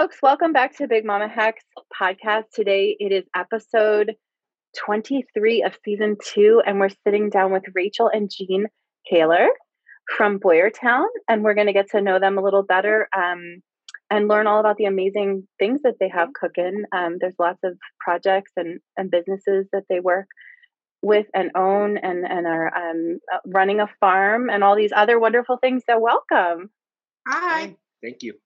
folks. Welcome back to Big Mama Hacks podcast. Today it is episode 23 of season two, and we're sitting down with Rachael and Gene Kehler from Boyertown, and we're going to get to know them a little better um, and learn all about the amazing things that they have cooking. Um, there's lots of projects and, and businesses that they work with and own and, and are um, running a farm and all these other wonderful things. So, welcome. Hi. Thank you.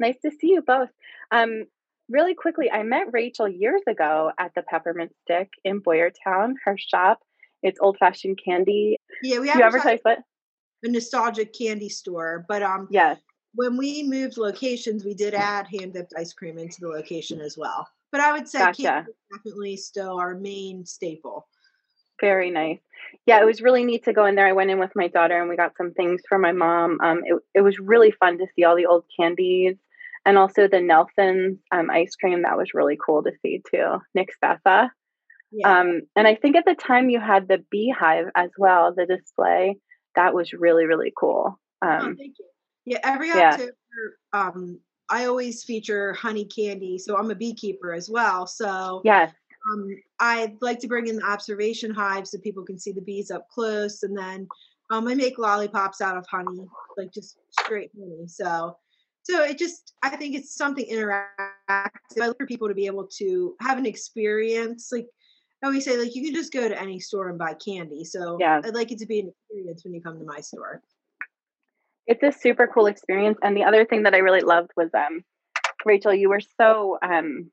Nice to see you both. Um, really quickly, I met Rachael years ago at the Peppermint Stick in Boyertown, her shop. It's old fashioned candy. Yeah, we you advertise what? A nostalgic candy store. But um yes. when we moved locations, we did add hand dipped ice cream into the location as well. But I would say gotcha. candy is definitely still our main staple. Very nice. Yeah, it was really neat to go in there. I went in with my daughter and we got some things for my mom. Um, it, it was really fun to see all the old candies and also the Nelson's um, ice cream. That was really cool to see too. Nick Spezza. Yeah. Um, and I think at the time you had the beehive as well, the display. That was really, really cool. Oh, um, oh, thank you. Yeah, every yeah. October, um, I always feature honey candy. So I'm a beekeeper as well. So yes. Um, I'd like to bring in the observation hive so people can see the bees up close. And then um, I make lollipops out of honey, like just straight honey. So so it just i think it's something interactive. I look for people to be able to have an experience like i always say like you can just go to any store and buy candy. So yeah. I'd like it to be an experience when you come to my store. It's a super cool experience. And the other thing that i really loved was um rachael you were so um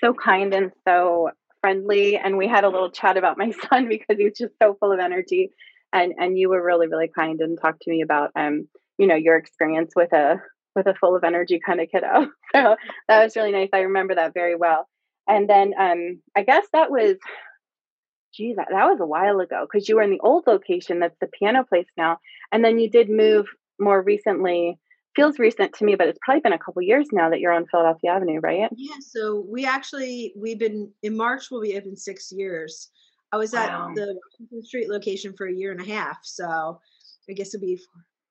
so kind and so friendly. And we had a little chat about my son because he was just so full of energy. And and you were really really kind and talked to me about um you know your experience with a with a full of energy kind of kiddo. So that was really nice. I remember that very well. And then um, I guess that was, geez, that, that was a while ago because you were in the old location that's the piano place now. And then you did move more recently. Feels recent to me, but it's probably been a couple years now that you're on Philadelphia Avenue, right? Yeah. So we actually we've been in March. Will be open six years. I was wow. at the Washington Street location for a year and a half. So I guess it'll be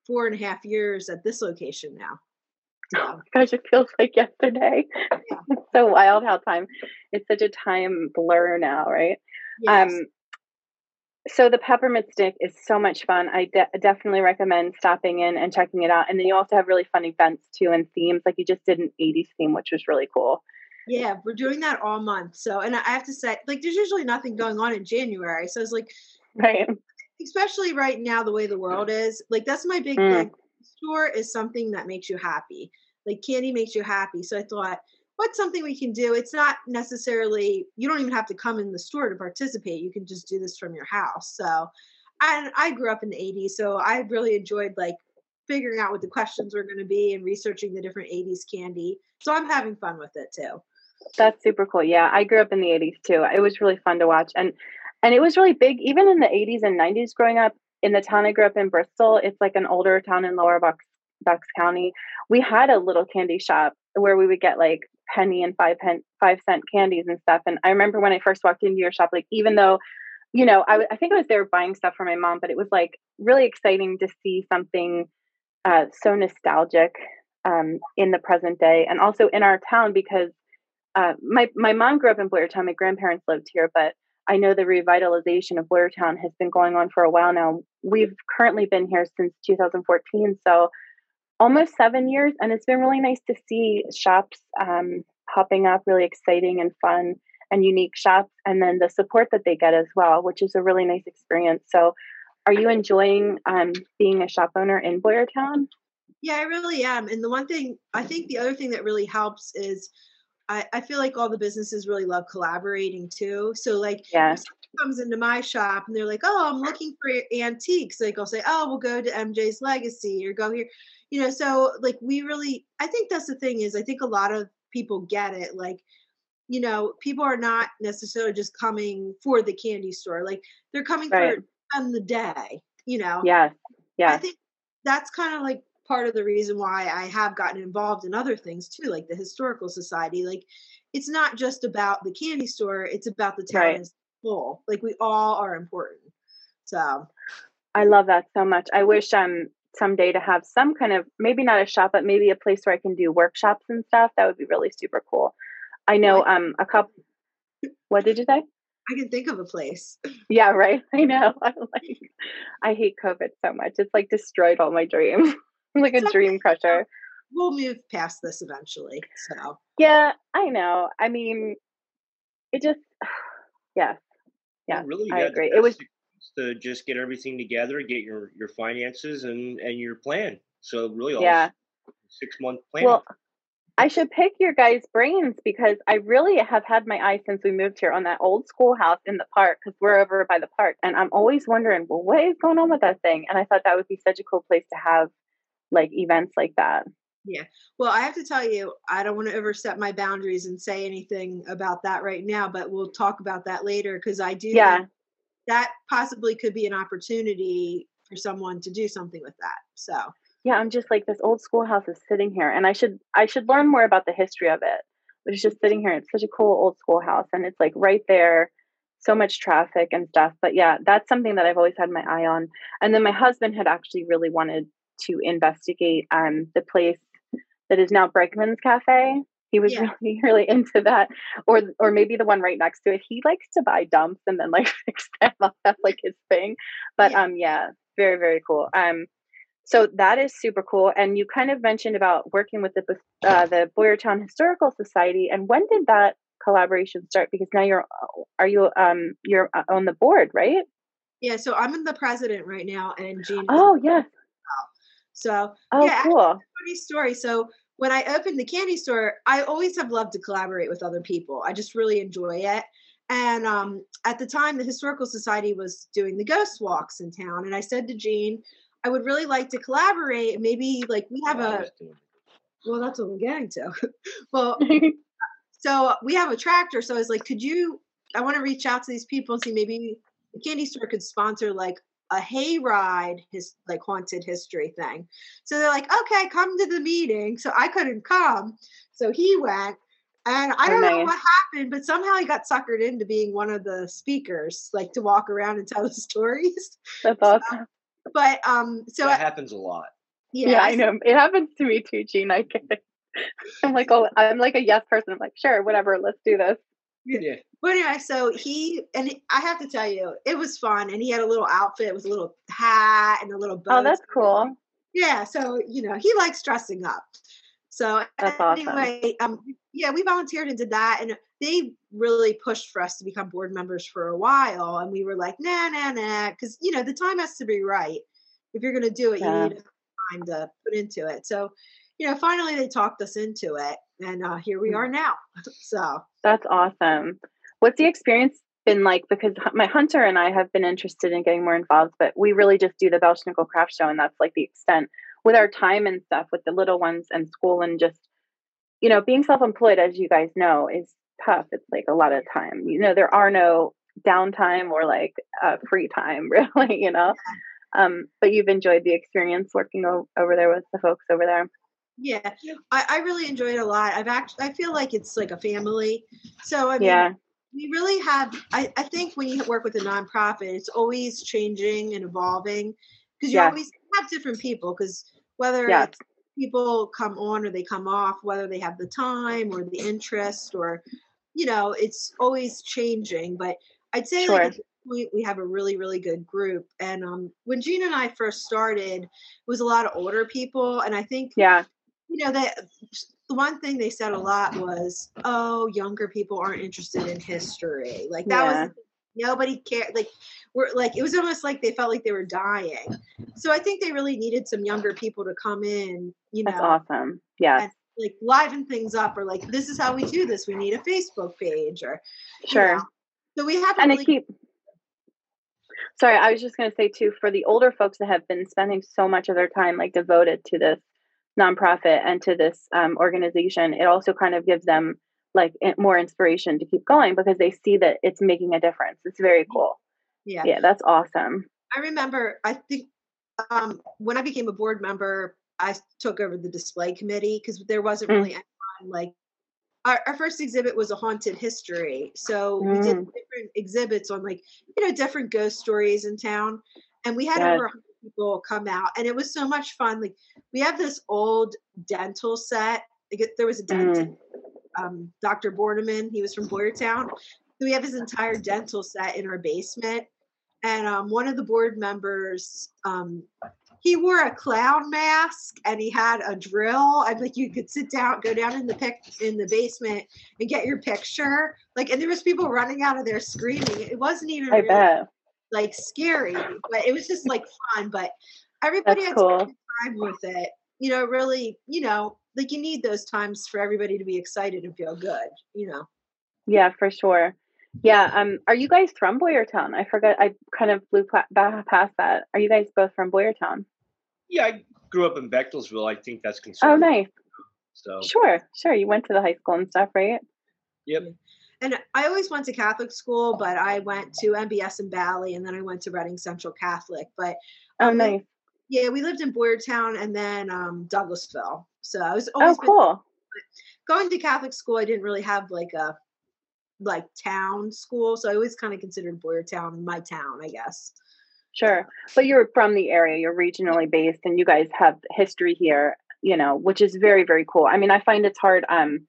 four and a half years at this location now. Oh gosh, it feels like yesterday. It's so wild how time it's such a time blur now, right? Yes. Um so the peppermint stick is so much fun. I de- definitely recommend stopping in and checking it out. And then you also have really fun events too and themes. Like you just did an 80s theme, which was really cool. Yeah, we're doing that all month. So, and I have to say, like, there's usually nothing going on in January. So it's like, right. Especially right now, the way the world is, like, that's my big Mm. thing. Store is something that makes you happy. Like candy makes you happy. So I thought, what's something we can do? It's not necessarily you don't even have to come in the store to participate. You can just do this from your house. So and I grew up in the 80s, so I really enjoyed like figuring out what the questions were going to be and researching the different 80s candy. So I'm having fun with it too. That's super cool. Yeah, I grew up in the 80s too. It was really fun to watch and and it was really big even in the 80s and 90s growing up in the town I grew up in Bristol. It's like an older town in Lower Bucks Bucks County, we had a little candy shop where we would get like penny and five pen five cent candies and stuff. And I remember when I first walked into your shop, like even though, you know, I, I think I was there buying stuff for my mom, but it was like really exciting to see something uh, so nostalgic um, in the present day and also in our town because uh, my my mom grew up in Boyertown. My grandparents lived here, but I know the revitalization of Boyertown has been going on for a while now. We've currently been here since 2014, so almost seven years, and it's been really nice to see shops um, popping up, really exciting and fun and unique shops, and then the support that they get as well, which is a really nice experience. So, are you enjoying um, being a shop owner in Boyertown? Yeah, I really am. And the one thing I think the other thing that really helps is I, I feel like all the businesses really love collaborating too. So like yeah. comes into my shop and they're like, Oh, I'm looking for antiques. Like I'll say, Oh, we'll go to MJ's Legacy or go here. You know, so like we really I think that's the thing is I think a lot of people get it. Like, you know, people are not necessarily just coming for the candy store. Like they're coming right. for on the day, you know. Yeah. Yeah. I think that's kind of like part of the reason why I have gotten involved in other things too, like the historical society. Like it's not just about the candy store; it's about the town Right. as a whole. Like we all are important. So I love that so much. I wish um someday to have some kind of maybe not a shop, but maybe a place where I can do workshops and stuff. That would be really super cool. I know um a couple. What did you say? I can think of a place. Yeah, right. I know. I like. I hate COVID so much. It's like destroyed all my dreams. I'm like a dream crusher. We'll move past this eventually. So yeah, I know. I mean, it just yes, yeah. Well, really, I agree. It was to just get everything together, get your your finances and and your plan. So really, all yeah, six month plan. Well, I should pick your guys' brains because I really have had my eye since we moved here on that old schoolhouse in the park because we're over by the park, and I'm always wondering, well, what is going on with that thing? And I thought that would be such a cool place to have like events like that. Yeah. Well, I have to tell you, I don't want to overstep my boundaries and say anything about that right now, but we'll talk about that later because I do. Yeah. That possibly could be an opportunity for someone to do something with that. So. Yeah, I'm just like this old schoolhouse is sitting here, and I should I should learn more about the history of it. But it's just sitting here. It's such a cool old schoolhouse, and it's like right there. So much traffic and stuff. But yeah, that's something that I've always had my eye on. And then my husband had actually really wanted to investigate um, the place that is now Brakeman's Cafe. He was yeah. really, really into that, or or maybe the one right next to it. He likes to buy dumps and then like fix them up. That's like his thing. But yeah. um, yeah, very very cool. Um, so that is super cool. And you kind of mentioned about working with the uh, the Boyertown Historical Society. And when did that collaboration start? Because now you're are you um you're uh, on the board, right? Yeah. So I'm the president right now, and Gene. Oh yes. So oh, yeah, cool. funny story. So when I opened the candy store, I always have loved to collaborate with other people. I just really enjoy it. And um, at the time, the Historical Society was doing the ghost walks in town. And I said to Gene, I would really like to collaborate. Maybe like we have a, well, that's what we're getting to. well, so we have a tractor. So I was like, could you, I want to reach out to these people and see maybe the candy store could sponsor like a hayride his like haunted history thing. So they're like, okay, come to the meeting. So I couldn't come. So he went. And I don't know what happened, but somehow he got suckered into being one of the speakers, like to walk around and tell the stories. That's awesome. but um so that happens a lot. Yeah, yeah I know. It happens to me too, Gene. I get it. I'm like, oh, I'm like a yes person. I'm like, sure, whatever, let's do this. Yeah. But anyway, so he and I have to tell you, it was fun, and he had a little outfit with a little hat and a little bow. Oh, that's cool. Yeah, so you know he likes dressing up. So that's anyway, awesome. um, yeah, we volunteered and did that, and they really pushed for us to become board members for a while, and we were like, nah, nah, nah, because you know the time has to be right. If you're going to do it, yeah. you need time to put into it. So, you know, finally they talked us into it, and uh, here we are now. so. That's awesome. What's the experience been like? Because my hunter and I have been interested in getting more involved, but we really just do the Belsnickel craft show, and that's like the extent with our time and stuff with the little ones and school and just you know being self-employed as you guys know is tough. It's like a lot of time. You know there are no downtime or like uh, free time really you know? Um, but you've enjoyed the experience working o- over there with the folks over there yeah I, I really enjoyed it a lot. I've actually i feel like it's like a family. So i mean yeah. we really have I, I think when you work with a nonprofit it's always changing and evolving because you always have different people because whether it's people come on or they come off whether they have the time or the interest or you know it's always changing but i'd say sure. like we, we have a really really good group and um when Gene and i first started it was a lot of older people and i think yeah you know that the one thing they said a lot was, "Oh, younger people aren't interested in history." Like that yeah. was nobody cared. Like we're like it was almost like they felt like they were dying. So I think they really needed some younger people to come in. You know, that's awesome. Yeah. Like liven things up, or like this is how we do this. We need a Facebook page, or sure. You know. So we have and really- I keep. Sorry, I was just going to say too for the older folks that have been spending so much of their time like devoted to this nonprofit and to this um, organization, it also kind of gives them like more inspiration to keep going because they see that it's making a difference. It's very cool. Yeah. Yeah, that's awesome. I remember, I think um, when I became a board member, I took over the display committee because there wasn't mm. really anyone like our, our, first exhibit was a haunted history. So mm. we did mm. different exhibits on like, you know, different ghost stories in town. And we had yes. over people come out, and it was so much fun. Like we have this old dental set. Like, there was a dentist, mm. um, Dr. Borneman. He was from Boyertown. So we have his entire dental set in our basement. And um, one of the board members, um, he wore a clown mask and he had a drill. I'm like, you could sit down, go down in the pic in the basement and get your picture. Like, and there was people running out of there screaming. It wasn't even I really, bet. Like scary, but it was just like fun. But everybody That's had cool. time with it. You know, really, you know, like you need those times for everybody to be excited and feel good. You know. Yeah, for sure. Yeah. Um. Are you guys from Boyertown? I forgot. I kind of blew past that. Are you guys both from Boyertown? Yeah, I grew up in Bechtelsville. I think that's considered. Oh, nice. So Sure. Sure. You went to the high school and stuff, right? yep. And I always went to Catholic school, but I went to MBS in Bally, and then I went to Reading Central Catholic. But Oh, um, nice. yeah, we lived in Boyertown and then um, Douglasville. So I was Oh, always been- cool. going to Catholic school. I didn't really have like a like town school, so I always kind of considered Boyertown my town, I guess. Sure. But you're from the area, you're regionally based, and you guys have history here, you know, which is very, very cool. I mean, I find it's hard um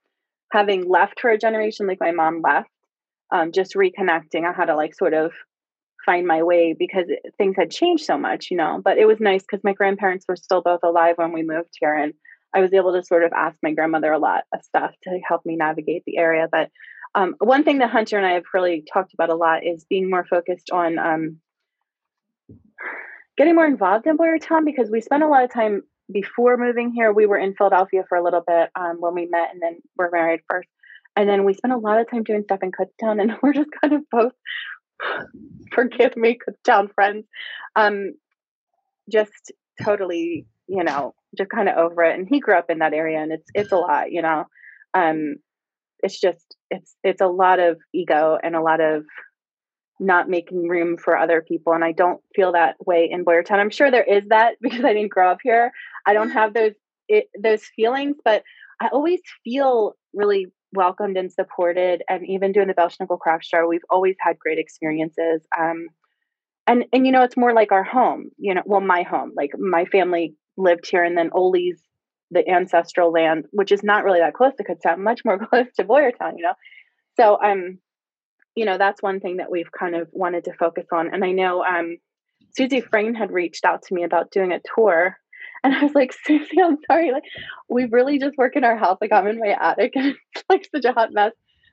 having left for a generation like my mom left, um, just reconnecting. I had to like sort of find my way because it, things had changed so much, you know. But it was nice because my grandparents were still both alive when we moved here, and I was able to sort of ask my grandmother a lot of stuff to help me navigate the area. But um, one thing that Hunter and I have really talked about a lot is being more focused on um, getting more involved in Boyertown because we spent a lot of time before moving here. We were in Philadelphia for a little bit um, when we met, and then we're married first. And then we spent a lot of time doing stuff in Kutztown, and we're just kind of both, forgive me, Kutztown friends, um, just totally, you know, just kind of over it. And he grew up in that area, and it's it's a lot, you know. Um, it's just it's it's a lot of ego and a lot of not making room for other people and i don't feel that way in boyertown i'm sure there is that because i didn't grow up here. I don't have those it, those feelings but i always feel really welcomed and supported and even doing the belsnickel craft show we've always had great experiences um and and you know it's more like our home you know well my home like my family lived here and then Oley's the ancestral land which is not really that close to Kutztown much more close to Boyertown you know? So um you know that's one thing that we've kind of wanted to focus on. And i know um susie frame had reached out to me about doing a tour. And i was like susie i'm sorry like we really just work in our house like i'm in my attic and it's like such a hot mess.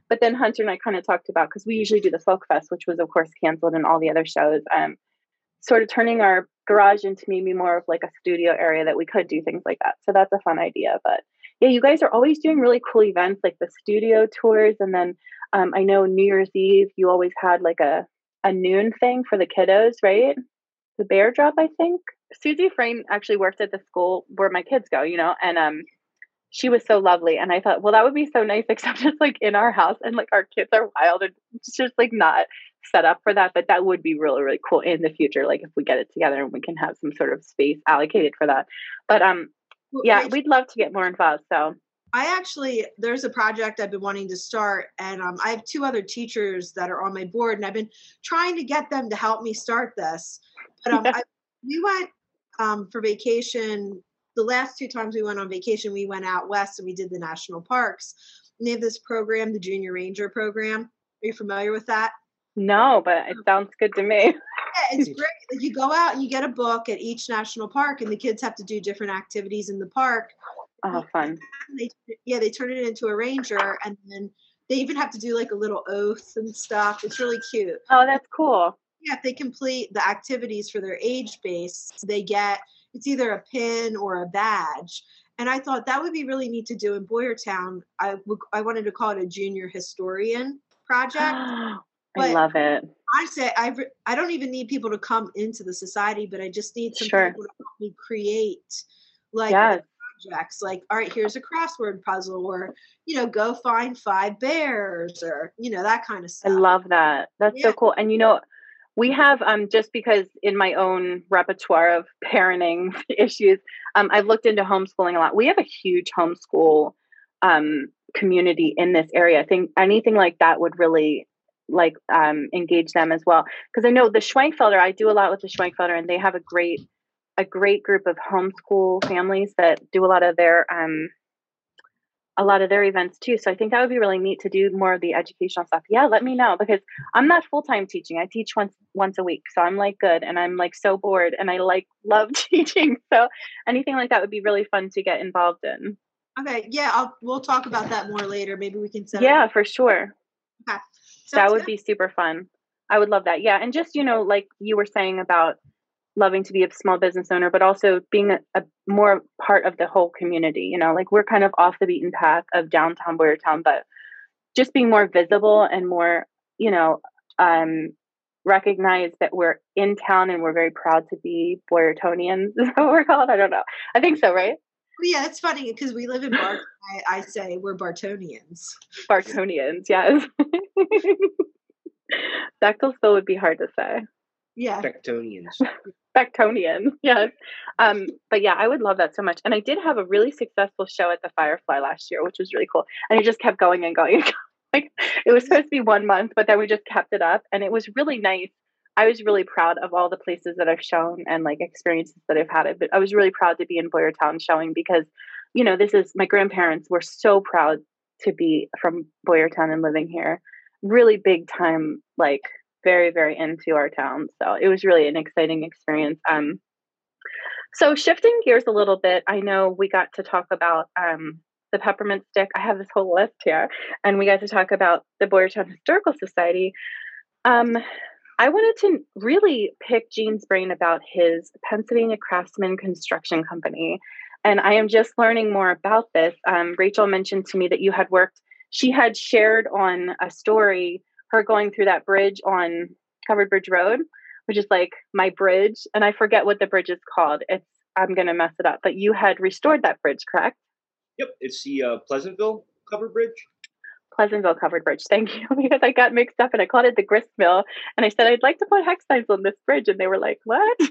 But then hunter and i kind of talked about because we usually do the folk fest which was of course canceled and all the other shows um sort of turning our garage into maybe more of like a studio area that we could do things like that. So that's a fun idea but yeah you guys are always doing really cool events like the studio tours and then um, I know New Year's Eve you always had like a a noon thing for the kiddos, right? The bear drop, I think. Susie Frame actually worked at the school where my kids go, you know, and um she was so lovely. And I thought, well, that would be so nice, except it's like in our house and like our kids are wild and it's just like not set up for that. But that would be really, really cool in the future, like if we get it together and we can have some sort of space allocated for that. But um Well, yeah, we'd love to get more involved. So I actually there's a project I've been wanting to start, and um, I have two other teachers that are on my board, and I've been trying to get them to help me start this. But um, I, we went um, for vacation. The last two times we went on vacation, we went out west and we did the national parks. And they have this program, the Junior Ranger program. Are you familiar with that? no, but it sounds good to me. It's great. Like you go out and you get a book at each national park, and the kids have to do different activities in the park. Oh, fun. They yeah they turn it into a ranger and then they even have to do like a little oath and stuff it's really cute Oh, that's cool. yeah if they complete the activities for their age base they get it's either a pin or a badge and i thought that would be really neat to do in boyertown i w- i wanted to call it a junior historian project I love it. I say i i don't even need people to come into the society but i just need some Sure. people to help me create like Yes. projects like all right here's a crossword puzzle or you know go find five bears or you know that kind of stuff. I love that. That's Yeah. so cool. And you know, we have um just because in my own repertoire of parenting issues, um, I've looked into homeschooling a lot. We have a huge homeschool um community in this area. I think anything like that would really like um engage them as well. Because I know the Schwenkfelder, I do a lot with the Schwenkfelder and they have a great a great group of homeschool families that do a lot of their um, a lot of their events too. So I think that would be really neat to do more of the educational stuff. Yeah, let me know because I'm not full time teaching. I teach once once a week, so I'm like good, and I'm like so bored, and I like love teaching. So anything like that would be really fun to get involved in. Okay, yeah, I'll we'll talk about that more later. Maybe we can set. Yeah, for sure. Okay. That would good. be super fun. I would love that. Yeah, and just you know, like you were saying about loving to be a small business owner, but also being a, a more part of the whole community. You know, like we're kind of off the beaten path of downtown Boyertown, but just being more visible and more, you know, um, recognize that we're in town and we're very proud to be Boyertonians. Is that what we're called? I don't know. I think so, right? Yeah, it's funny because we live in Bart. I, I say we're Bartonians. Bartonians, yes. Bechtelsville would be hard to say. Yeah, Tectonians. Bactonian, yes. Um, but yeah, I would love that so much. And I did have a really successful show at the Firefly last year, which was really cool. And it just kept going and going. and going. like it was supposed to be one month, but then we just kept it up, and it was really nice. I was really proud of all the places that I've shown and like experiences that I've had. But I was really proud to be in Boyertown showing because, you know, this is my grandparents were so proud to be from Boyertown and living here. Really big time, like very very into our town. So it was really an exciting experience. Um so shifting gears a little bit i know we got to talk about um the peppermint stick. I have this whole list here. And we got to talk about the boyertown historical society. Um i wanted to really pick gene's brain about his pennsylvania craftsmen construction company and i am just learning more about this um, rachael mentioned to me that you had worked she had shared on a story her going through that bridge on Covered Bridge Road, which is like my bridge, and I forget what the bridge is called. It's I'm gonna mess it up, but you had restored that bridge, correct? Yep, it's the uh, Pleasantville covered bridge. Pleasantville Covered Bridge. Thank you, because I got mixed up and I called it the grist mill, and I said I'd like to put hex signs on this bridge, and they were like, "What?"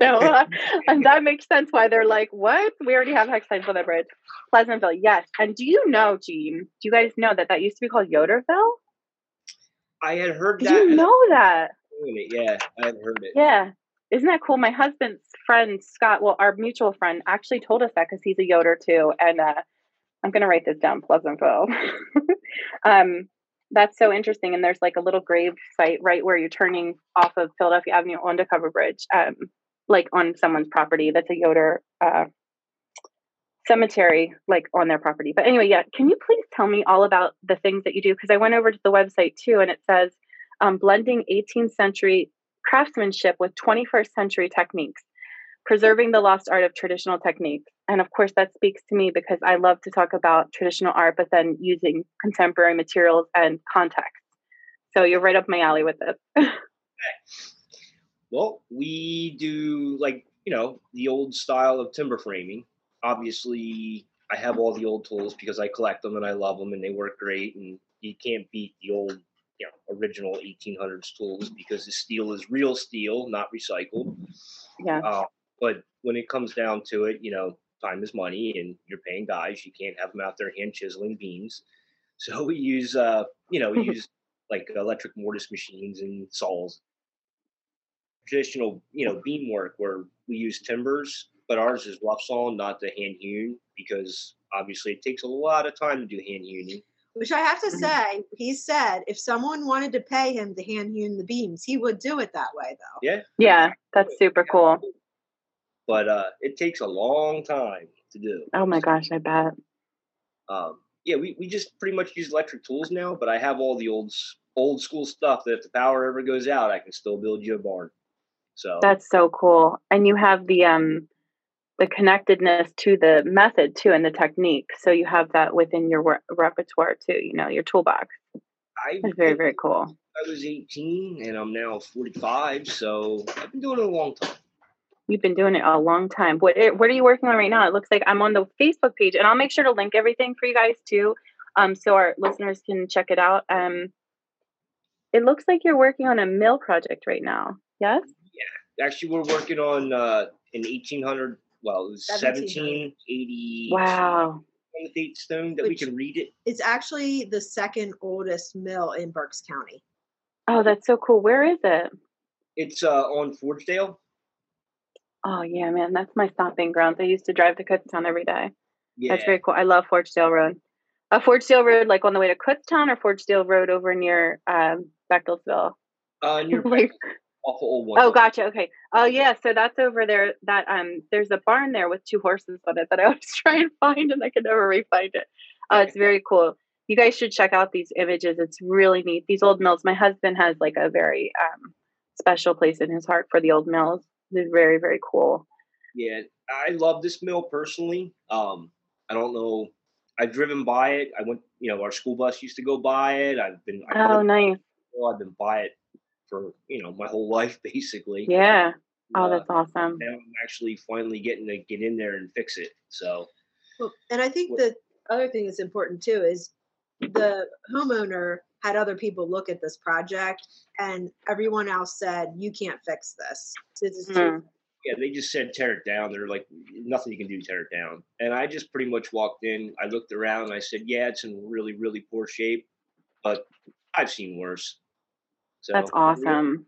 So, uh, and that makes sense why they're like, "What? We already have hex signs on the bridge." Pleasantville, yes. And do you know, Gene? Do you guys know that that used to be called Yoderville? I had heard Did that. you know that? Yeah, I had heard it. Yeah. Isn't that cool? My husband's friend, Scott, well, our mutual friend, actually told us that because he's a Yoder too. And uh, I'm going to write this down, Pleasantville. um, that's so interesting. And there's like a little grave site right where you're turning off of Philadelphia Avenue onto Cover Bridge, um, like on someone's property. That's a Yoder uh, cemetery, like on their property. But anyway, yeah, can you please tell me all about the things that you do? Because I went over to the website too, and it says um, blending 18th century craftsmanship with 21st century techniques, preserving the lost art of traditional techniques. And of course, that speaks to me because I love to talk about traditional art, but then using contemporary materials and context. So you're right up my alley with this. Well, we do like you know the old style of timber framing. Obviously, I have all the old tools because I collect them and I love them and they work great. And you can't beat the old, you know, original 1800s tools because the steel is real steel, not recycled. yeah. Uh, but when it comes down to it, you know, time is money, and you're paying guys. You can't have them out there hand chiseling beams. So we use, uh, you know, we use like electric mortise machines and saws. Traditional, you know, beam work where we use timbers, but ours is rough sawn, not the hand hewn, because obviously it takes a lot of time to do hand hewing. which I have to Mhm. say, he said if someone wanted to pay him to hand hewn the beams, he would do it that way, though. Yeah, Yeah, that's super cool. But uh, it takes a long time to do. Oh my gosh, I bet. um, yeah, we, we just pretty much use electric tools now, but I have all the old old school stuff that if the power ever goes out, I can still build you a barn. So That's so cool. And you have the um the connectedness to the method too and the technique. So you have that within your re- repertoire too, you know, your toolbox. I That's very very cool. I was 18 and I'm now 45, so I've been doing it a long time. You've been doing it a long time. What what are you working on right now? It looks like I'm on the Facebook page and I'll make sure to link everything for you guys too um so our listeners can check it out. Um it looks like you're working on a mill project right now. Yes? Yeah, actually, we're working on uh, an 1800, well, it was 1780 Wow. date stone that we can read it. It's actually the second oldest mill in Berks County. Oh, that's so cool. Where is it? It's uh, on Forgedale. Oh yeah, man, that's my stopping grounds. I used to drive to Kutztown every day. Yeah. That's very cool. I love Forgedale Road. A uh, Forgedale Road, like on the way to Kutztown, or Forgedale Road over near um, Bechtelsville. Uh, you're like, off old one. oh, gotcha. Okay. Oh yeah, so that's over there. That um, there's a barn there with two horses on it that I always try and find, and I can never re-find it. Uh, it's very cool. You guys should check out these images. It's really neat. These old mills. My husband has like a very um, special place in his heart for the old mills. They're very very cool. Yeah, I love this mill personally. Um, I don't know. I've driven by it. I went, you know, our school bus used to go by it. I've been, I've, Oh, lived- nice. I've been by it for, you know, my whole life basically. Yeah. Oh, Uh, that's awesome. now I'm actually finally getting to get in there and fix it. So Well, and I think What- the other thing that's important too is the homeowner had other people look at this project, and everyone else said, "You can't fix this. This is too Mm. yeah, they just said tear it down. They're like, nothing you can do, tear it down. And I just pretty much walked in. I looked around. And I said, yeah, it's in really, really poor shape, but I've seen worse. So That's we're- awesome.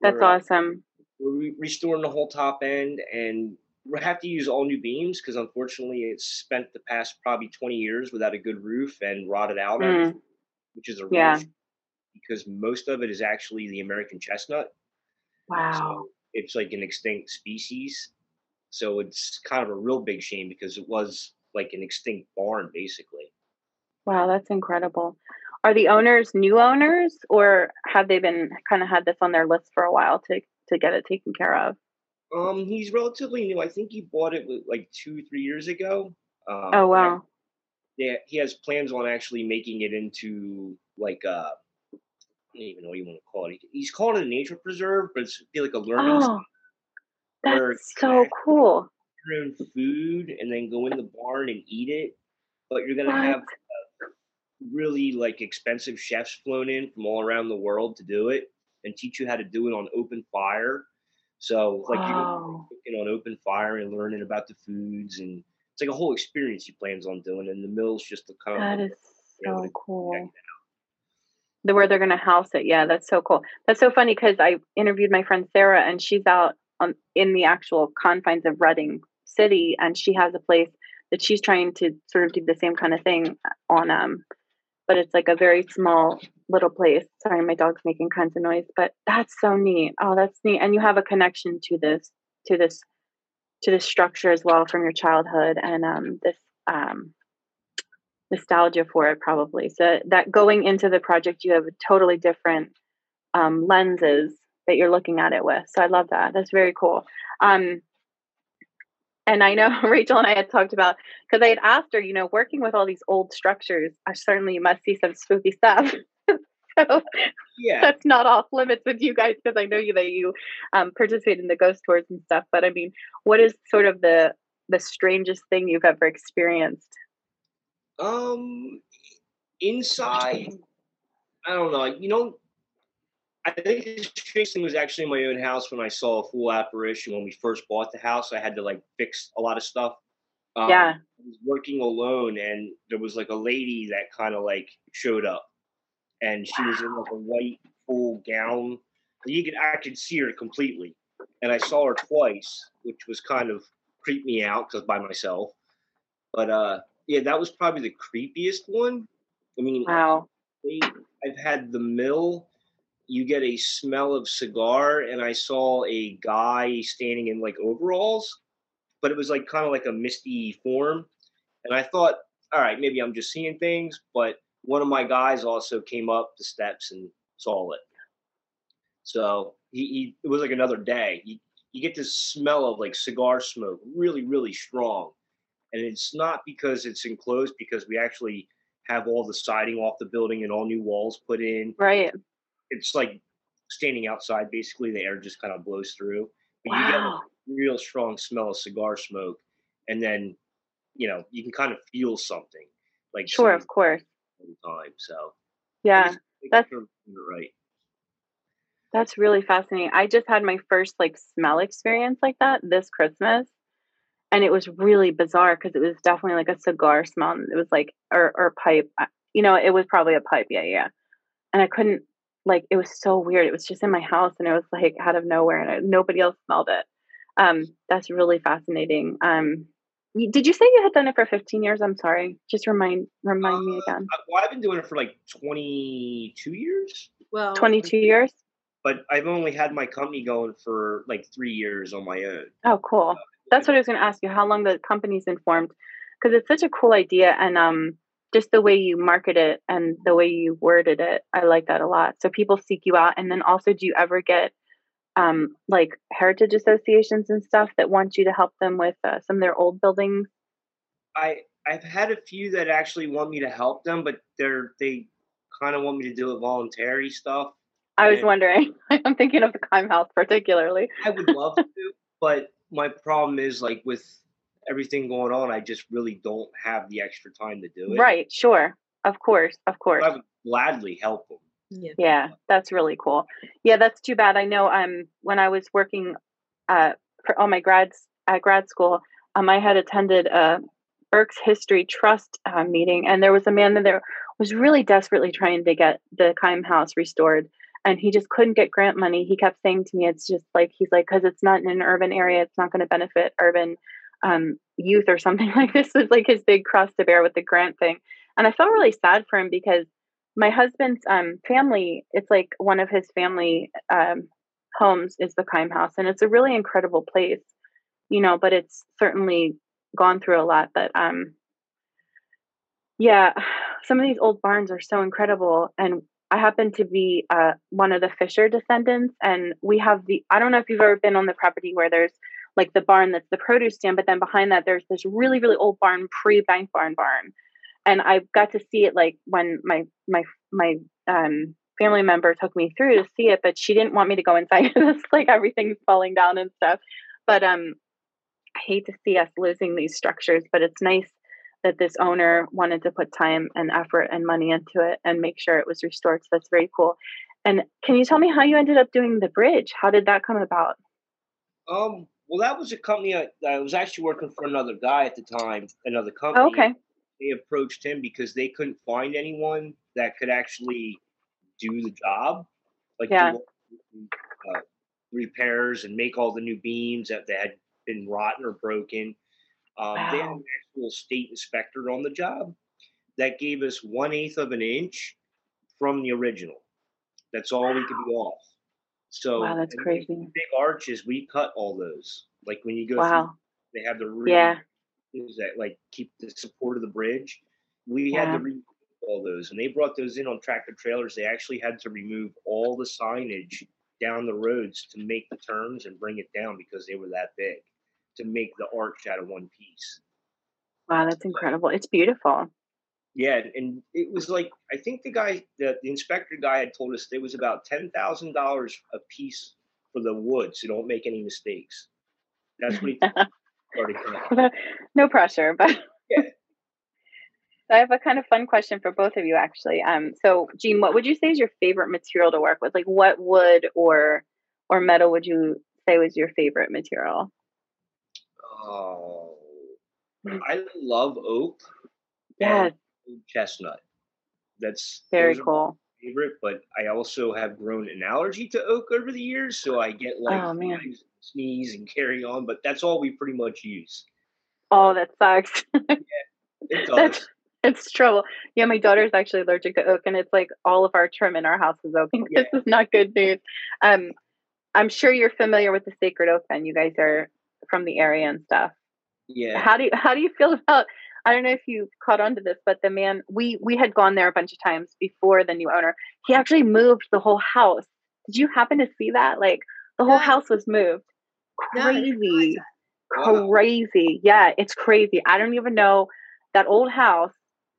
That's we're, uh, awesome. We're restoring the whole top end, and we have to use all new beams because unfortunately, it's spent the past probably 20 years without a good roof and rotted out, Mm. Which is a real Yeah. sh- because most of it is actually the American chestnut. Wow. So it's like an extinct species. So it's kind of a real big shame because it was like an extinct barn, basically. Wow, that's incredible. Are the owners new owners or have they been kind of had this on their list for a while to to get it taken care of? Um, he's relatively new. I think he bought it like two, three years ago. Um, Oh wow. Yeah, he has plans on actually making it into like uh, I don't even know what you want to call it. He's calling it a nature preserve, but it's be like a learning Oh, that's so cool. your own food and then go in the barn and eat it. But you're gonna have What? really like expensive chefs flown in from all around the world to do it and teach you how to do it on open fire. So like you're cooking on open fire and learning about the foods and it's like a whole experience he plans on doing and the mill's just the kind That of is so cool. The where they're gonna house it. Yeah, that's so cool. That's so funny because I interviewed my friend Sarah and she's out on in the actual confines of Reading City and she has a place that she's trying to sort of do the same kind of thing on um but it's like a very small little place. Sorry, my dog's making kinds of noise, but that's so neat. Oh, that's neat. And you have a connection to this to this to this structure as well from your childhood and um this um nostalgia for it probably. So that going into the project you have totally different um, lenses that you're looking at it with. So i love that. That's very cool. Um, and i know rachael and i had talked about because i had asked her you know working with all these old structures i certainly must see some spooky stuff so Yeah. that's not off limits with you guys because i know you that you um, participate in the ghost tours and stuff but i mean what is sort of the the strangest thing you've ever experienced Um, inside, I don't know. You know, I think the strangest thing was actually in my own house when I saw a full apparition when we first bought the house. I had to like fix a lot of stuff. Um, yeah I was working alone, and there was like a lady that kind of like showed up, and she was in like a white full gown. You could I could see her completely, and I saw her twice, which was kind of creeped me out because by myself. But uh, yeah, that was probably the creepiest one. I mean, wow I've had the mill. You get a smell of cigar, and I saw a guy standing in like overalls, but it was like kind of like a misty form. And I thought, all right, maybe I'm just seeing things. But one of my guys also came up the steps and saw it. So he, he it was like another day. You, you get this smell of like cigar smoke, really, really strong. And it's not because it's enclosed, because we actually have all the siding off the building and all new walls put in. right It's like standing outside, basically. The air just kind of blows through. But you get a wow real strong smell of cigar smoke. And then, you know, you can kind of feel something like sure of course time. So yeah that's- right. That's really fascinating. I just had my first like smell experience like that this Christmas. And it was really bizarre because it was definitely like a cigar smell. and It was like, or, or pipe. uh, You know, it was probably a pipe. Yeah, yeah. And I couldn't, like, it was so weird. It was just in my house and it was like out of nowhere and I, nobody else smelled it. Um, that's really fascinating. Um, did you say you had done it for 15 years? I'm sorry. Just remind remind uh, me again. Well, I've been doing it for like 22 years. Well, 22 years. But I've only had my company going for like three years on my own. Oh, cool. That's what I was going to ask you. How long the company's been formed? Because it's such a cool idea, and um, just the way you market it and the way you worded it, I like that a lot. So people seek you out, and then also, do you ever get um, like heritage associations and stuff that want you to help them with uh, some of their old buildings? I I've had a few that actually want me to help them, but they're they kind of want me to do it voluntary stuff. I was wondering. I'm thinking of the Keim House particularly. I would love to, but my problem is like with everything going on, I just really don't have the extra time to do it. Right. Sure. Of course. Of course. I would gladly help them. Yeah. yeah, that's really cool. Yeah, that's too bad. I know um when I was working uh for all my grads at grad school, um I had attended a Berks History Trust uh, meeting and there was a man that there was really desperately trying to get the Keim House restored and he just couldn't get grant money. He kept saying to me it's just like he's like cuz it's not in an urban area, it's not going to benefit urban um youth or something like this was like his big cross to bear with the grant thing. And I felt really sad for him because my husband's um, family it's like one of his family um, homes is the Keim house and it's a really incredible place you know but it's certainly gone through a lot but um yeah some of these old barns are so incredible and i happen to be uh, one of the fisher descendants and we have the i don't know if you've ever been on the property where there's like the barn that's the produce stand but then behind that there's this really really old barn pre bank barn barn and I got to see it like when my my my um, family member took me through to see it, but she didn't want me to go inside. it's like everything's falling down and stuff. But um, I hate to see us losing these structures, but it's nice that this owner wanted to put time and effort and money into it and make sure it was restored. So that's very cool. And can you tell me how you ended up doing the bridge? How did that come about? Um, well, that was a company I, I was actually working for another guy at the time, another company. Oh, okay they approached him because they couldn't find anyone that could actually do the job, like yeah. do, uh, repairs and make all the new beams that, that had been rotten or broken. Um, wow. They had an actual state inspector on the job that gave us one eighth of an inch from the original. That's all wow. we could be off. So wow, that's crazy. Big arches, we cut all those. Like when you go wow. through, they have the really yeah is that like keep the support of the bridge. We yeah. had to remove all those, and they brought those in on tractor trailers. They actually had to remove all the signage down the roads to make the turns and bring it down because they were that big to make the arch out of one piece. Wow, that's incredible! It's beautiful. Yeah, and it was like I think the guy, the, the inspector guy, had told us it was about ten thousand dollars a piece for the wood, so don't make any mistakes. That's what he no pressure, but yeah. I have a kind of fun question for both of you, actually. Um, so, Gene, what would you say is your favorite material to work with? Like, what wood or or metal would you say was your favorite material? Oh, I love oak. Yeah, chestnut. That's very cool. Favorite, but I also have grown an allergy to oak over the years, so I get like oh, man sneeze and carry on, but that's all we pretty much use. Oh, that sucks. yeah, it does. it's trouble. Yeah, my daughter's actually allergic to oak, and it's like all of our trim in our house is oak. Yeah. This is not good news. Um, I'm sure you're familiar with the sacred oak. and you guys are from the area and stuff. Yeah. How do you how do you feel about? I don't know if you caught on to this, but the man we we had gone there a bunch of times before the new owner. He actually moved the whole house. Did you happen to see that? Like the whole yeah. house was moved crazy. No, crazy. Yeah, it's crazy. I don't even know that old house,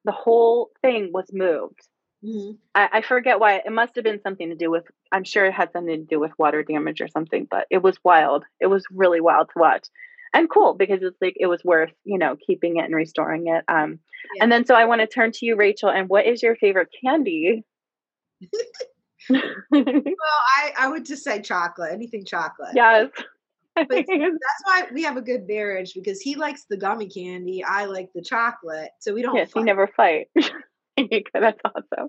the whole thing was moved. Mm-hmm. I, I, forget why. It must have been something to do with, I'm sure it had something to do with water damage or something, but it was wild. It was really wild to watch and cool because it's like it was worth, you know, keeping it and restoring it. Um, yeah. And then so I want to turn to you, Rachael, and what is your favorite candy? well, I, I would just say chocolate, anything chocolate. Yes. but that's why we have a good marriage because he likes the gummy candy. I like the chocolate. So we don't Yes, fight. we never fight. that's awesome.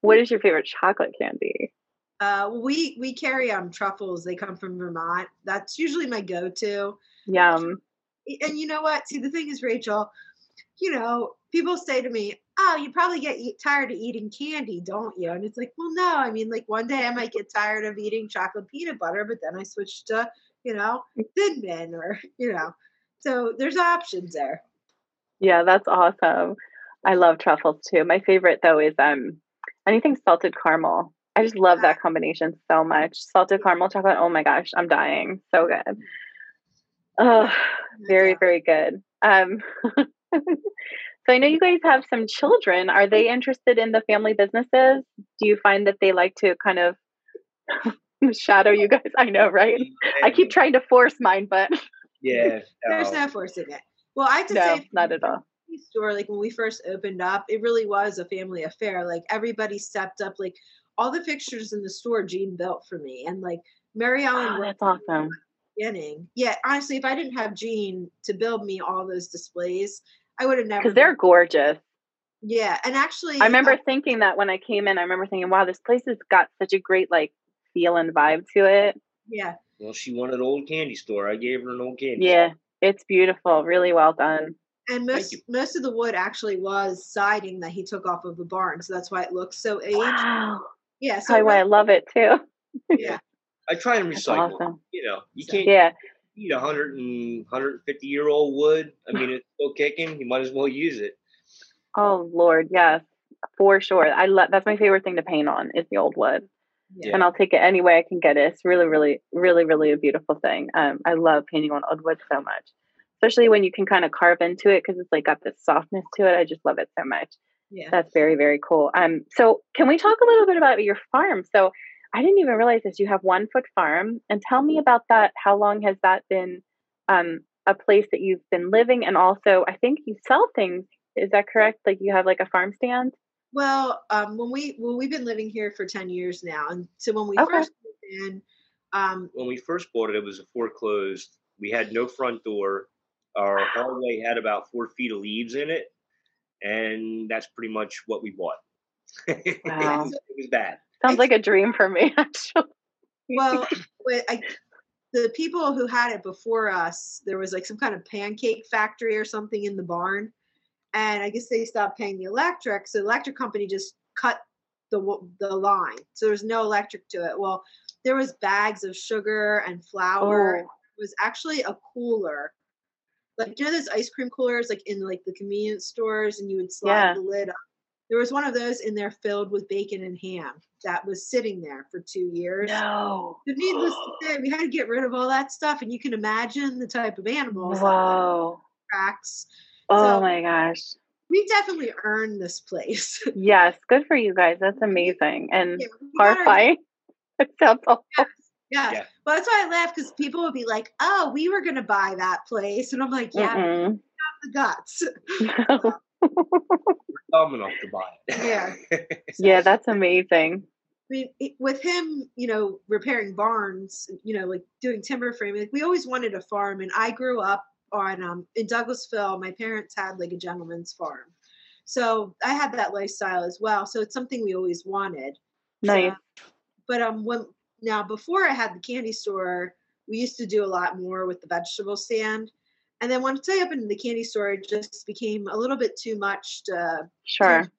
What is your favorite chocolate candy? Uh, we we carry um truffles. They come from Vermont. That's usually my go-to. Yum. And you know what? See, the thing is, Rachael, you know, people say to me, "Oh, you probably get eat, tired of eating candy, don't you?" And it's like, well, no. I mean, like one day I might get tired of eating chocolate peanut butter, but then I switch to, you know, Thin Mint or you know. So there's options there. Yeah, that's awesome. I love truffles too. My favorite though is um anything salted caramel. I just love that combination so much. Salted caramel chocolate. Oh my gosh, I'm dying. So good. Oh, very, very good. Um, so I know you guys have some children. Are they interested in the family businesses? Do you find that they like to kind of shadow you guys? I know, right? I keep trying to force mine, but yeah, there's no forcing it. Well, I have to no, say, not at all. Store like when we first opened up, it really was a family affair. Like everybody stepped up. Like all the fixtures in the store, Gene built for me, and like Mary ah, Ellen. Oh, that's awesome. Beginning, yeah. Honestly, if I didn't have Gene to build me all those displays, I would have never. Because they're gorgeous. Yeah, and actually, I remember uh thinking that when I came in. I remember thinking, "Wow, this place has got such a great like feel and vibe to it." Yeah. Well, she wanted an old candy store. I gave her an old candy. Yeah, store. it's beautiful. Really well done. And most most of the wood actually was siding that he took off of the barn, so that's why it looks so aged. Wow. Yeah, so why I love it too. yeah. I try and recycle. Awesome. You know, you can't yeah. eat a 100 and 150 year old wood. I mean, it's still kicking. You might as well use it. Oh Lord, yes, for sure. I love that's my favorite thing to paint on is the old wood. Yeah. And I'll take it any way I can get it. It's really, really, really, really a beautiful thing. Um, I love painting on old wood so much, especially when you can kind of carve into it because it's like got this softness to it. I just love it so much. Yeah. That's very, very cool. Um, so can we talk a little bit about your farm? So I didn't even realize this. You have one foot farm, and tell me about that. How long has that been um, a place that you've been living? And also, I think you sell things. Is that correct? Like you have like a farm stand? Well, um, when we well, we've been living here for ten years now, and so when we Okay. first moved in, um, When we first bought it, it was a foreclosed. We had no front door. Our hallway had about four feet of leaves in it, and that's pretty much what we bought. it, Wow. was, it was bad. Sounds like a dream for me, actually. well, I, the people who had it before us, there was like some kind of pancake factory or something in the barn, and I guess they stopped paying the electric, so the electric company just cut the the line, so there's no electric to it. Well, there was bags of sugar and flour. Oh. It was actually a cooler. Like you know those ice cream coolers like in like the convenience stores and you would slide Yeah. the lid up. There was one of those in there filled with bacon and ham that was sitting there for two years. No. So needless to say, we had to get rid of all that stuff, and you can imagine the type of animals that lived in Whoa. cracks. Oh So- my gosh. We definitely earned this place. Yes. Good for you guys. That's amazing and Yeah, we got our- horrifying. It sounds awful. Yeah. Yeah. Well, that's why I laugh because people would be like, "Oh, we were going to buy that place," and I'm like, "Yeah, Mm-mm. the guts." No. We're dumb enough to buy it. Yeah. yeah, that's amazing. I mean, it, with him, you know, repairing barns, you know, like doing timber framing, like we always wanted a farm. And I grew up on um, in Douglasville. My parents had like a gentleman's farm, so I had that lifestyle as well. So it's something we always wanted. Nice. But um, when now before I had the candy store, we used to do a lot more with the vegetable stand. And then once I opened the candy store, it just became a little bit too much to Sure.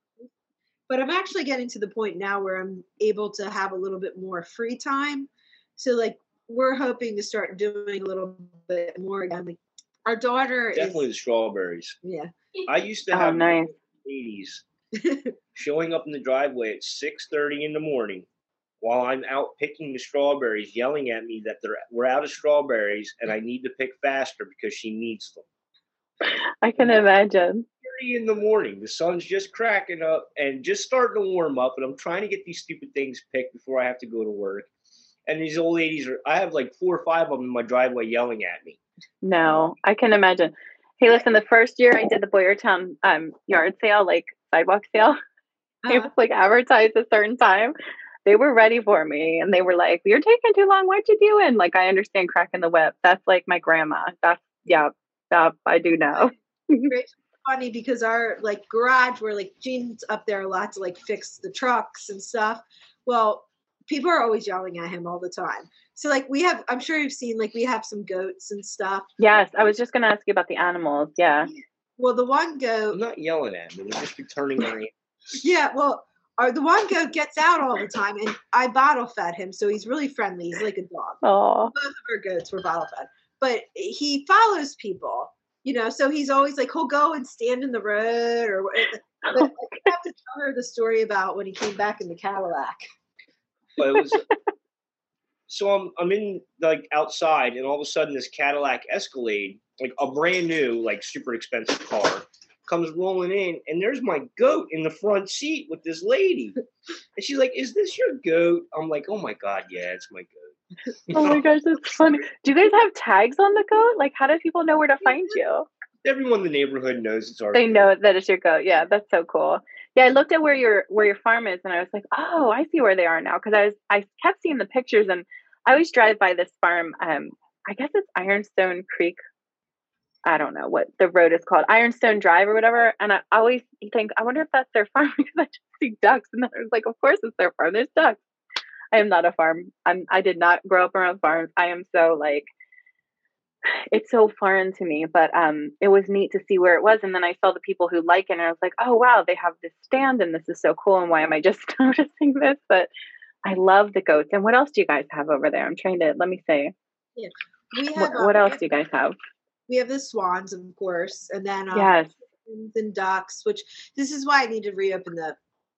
but I'm actually getting to the point now where I'm able to have a little bit more free time. So like we're hoping to start doing a little bit more again. Like our daughter Definitely the strawberries. yeah. I used to Oh, have nice. ladies showing up in the driveway at 6.30 in the morning while I'm out picking the strawberries, yelling at me that they're we're out of strawberries and I need to pick faster because she needs them. I can imagine. 30 in the morning, the sun's just cracking up and just starting to warm up, and I'm trying to get these stupid things picked before I have to go to work. And these old ladies are, I have like four or five of them in my driveway yelling at me. No, I can imagine. Hey, listen, the first year I did the Boyertown um, yard sale, like sidewalk sale, it Uh, was like advertised a certain time. They were ready for me and they were like, You're taking too long. What you doing? Like, I understand cracking the whip. That's like my grandma. That's, yeah, that I do know. funny because our like garage where like Gene's up there a lot to like fix the trucks and stuff. Well, people are always yelling at him all the time. So like we have, I'm sure you've seen like we have some goats and stuff. Yes, I was just gonna ask you about the animals. Yeah. Well, the one I'm goat, not yelling at him. We're just returning our answer. yeah, well, our the one goat gets out all the time, and I bottle fed him, so he's really friendly. He's like a dog. Oh. Both of our goats were bottle fed, but he follows people. You know, so he's always like he'll go and stand in the road, or but I have to tell her the story about when he came back in the Cadillac. But it was so I'm I'm in like outside, and all of a sudden this Cadillac Escalade, like a brand new, like super expensive car, comes rolling in, and there's my goat in the front seat with this lady, and she's like, "Is this your goat?" I'm like, "Oh my god, yeah, it's my goat." Oh my gosh, that's funny. Do you guys have tags on the goat? Like, how do people know where to find you? Everyone in the neighborhood knows it's our. They goat. know that it's your goat. Yeah, that's so cool. Yeah, I looked at where your where your farm is, and I was like, oh, I see where they are now. Because I was I kept seeing the pictures, and I always drive by this farm. Um, I guess it's Ironstone Creek. I don't know what the road is called, Ironstone Drive or whatever. And I always think, I wonder if that's their farm because I just see ducks, and I was like, of course it's their farm. There's ducks. I am not a farm. I'm. I did not grow up around farms. I am so like it's so foreign to me, but um, it was neat to see where it was. And then I saw the people who like it, and I was like, oh wow, they have this stand, and this is so cool. And why am I just noticing this? But I love the goats. And what else do you guys have over there? I'm trying to let me see. We have What, what we else do you guys have? We have the swans, of course, and then um, Yes. and ducks. Which this is why I need to reopen the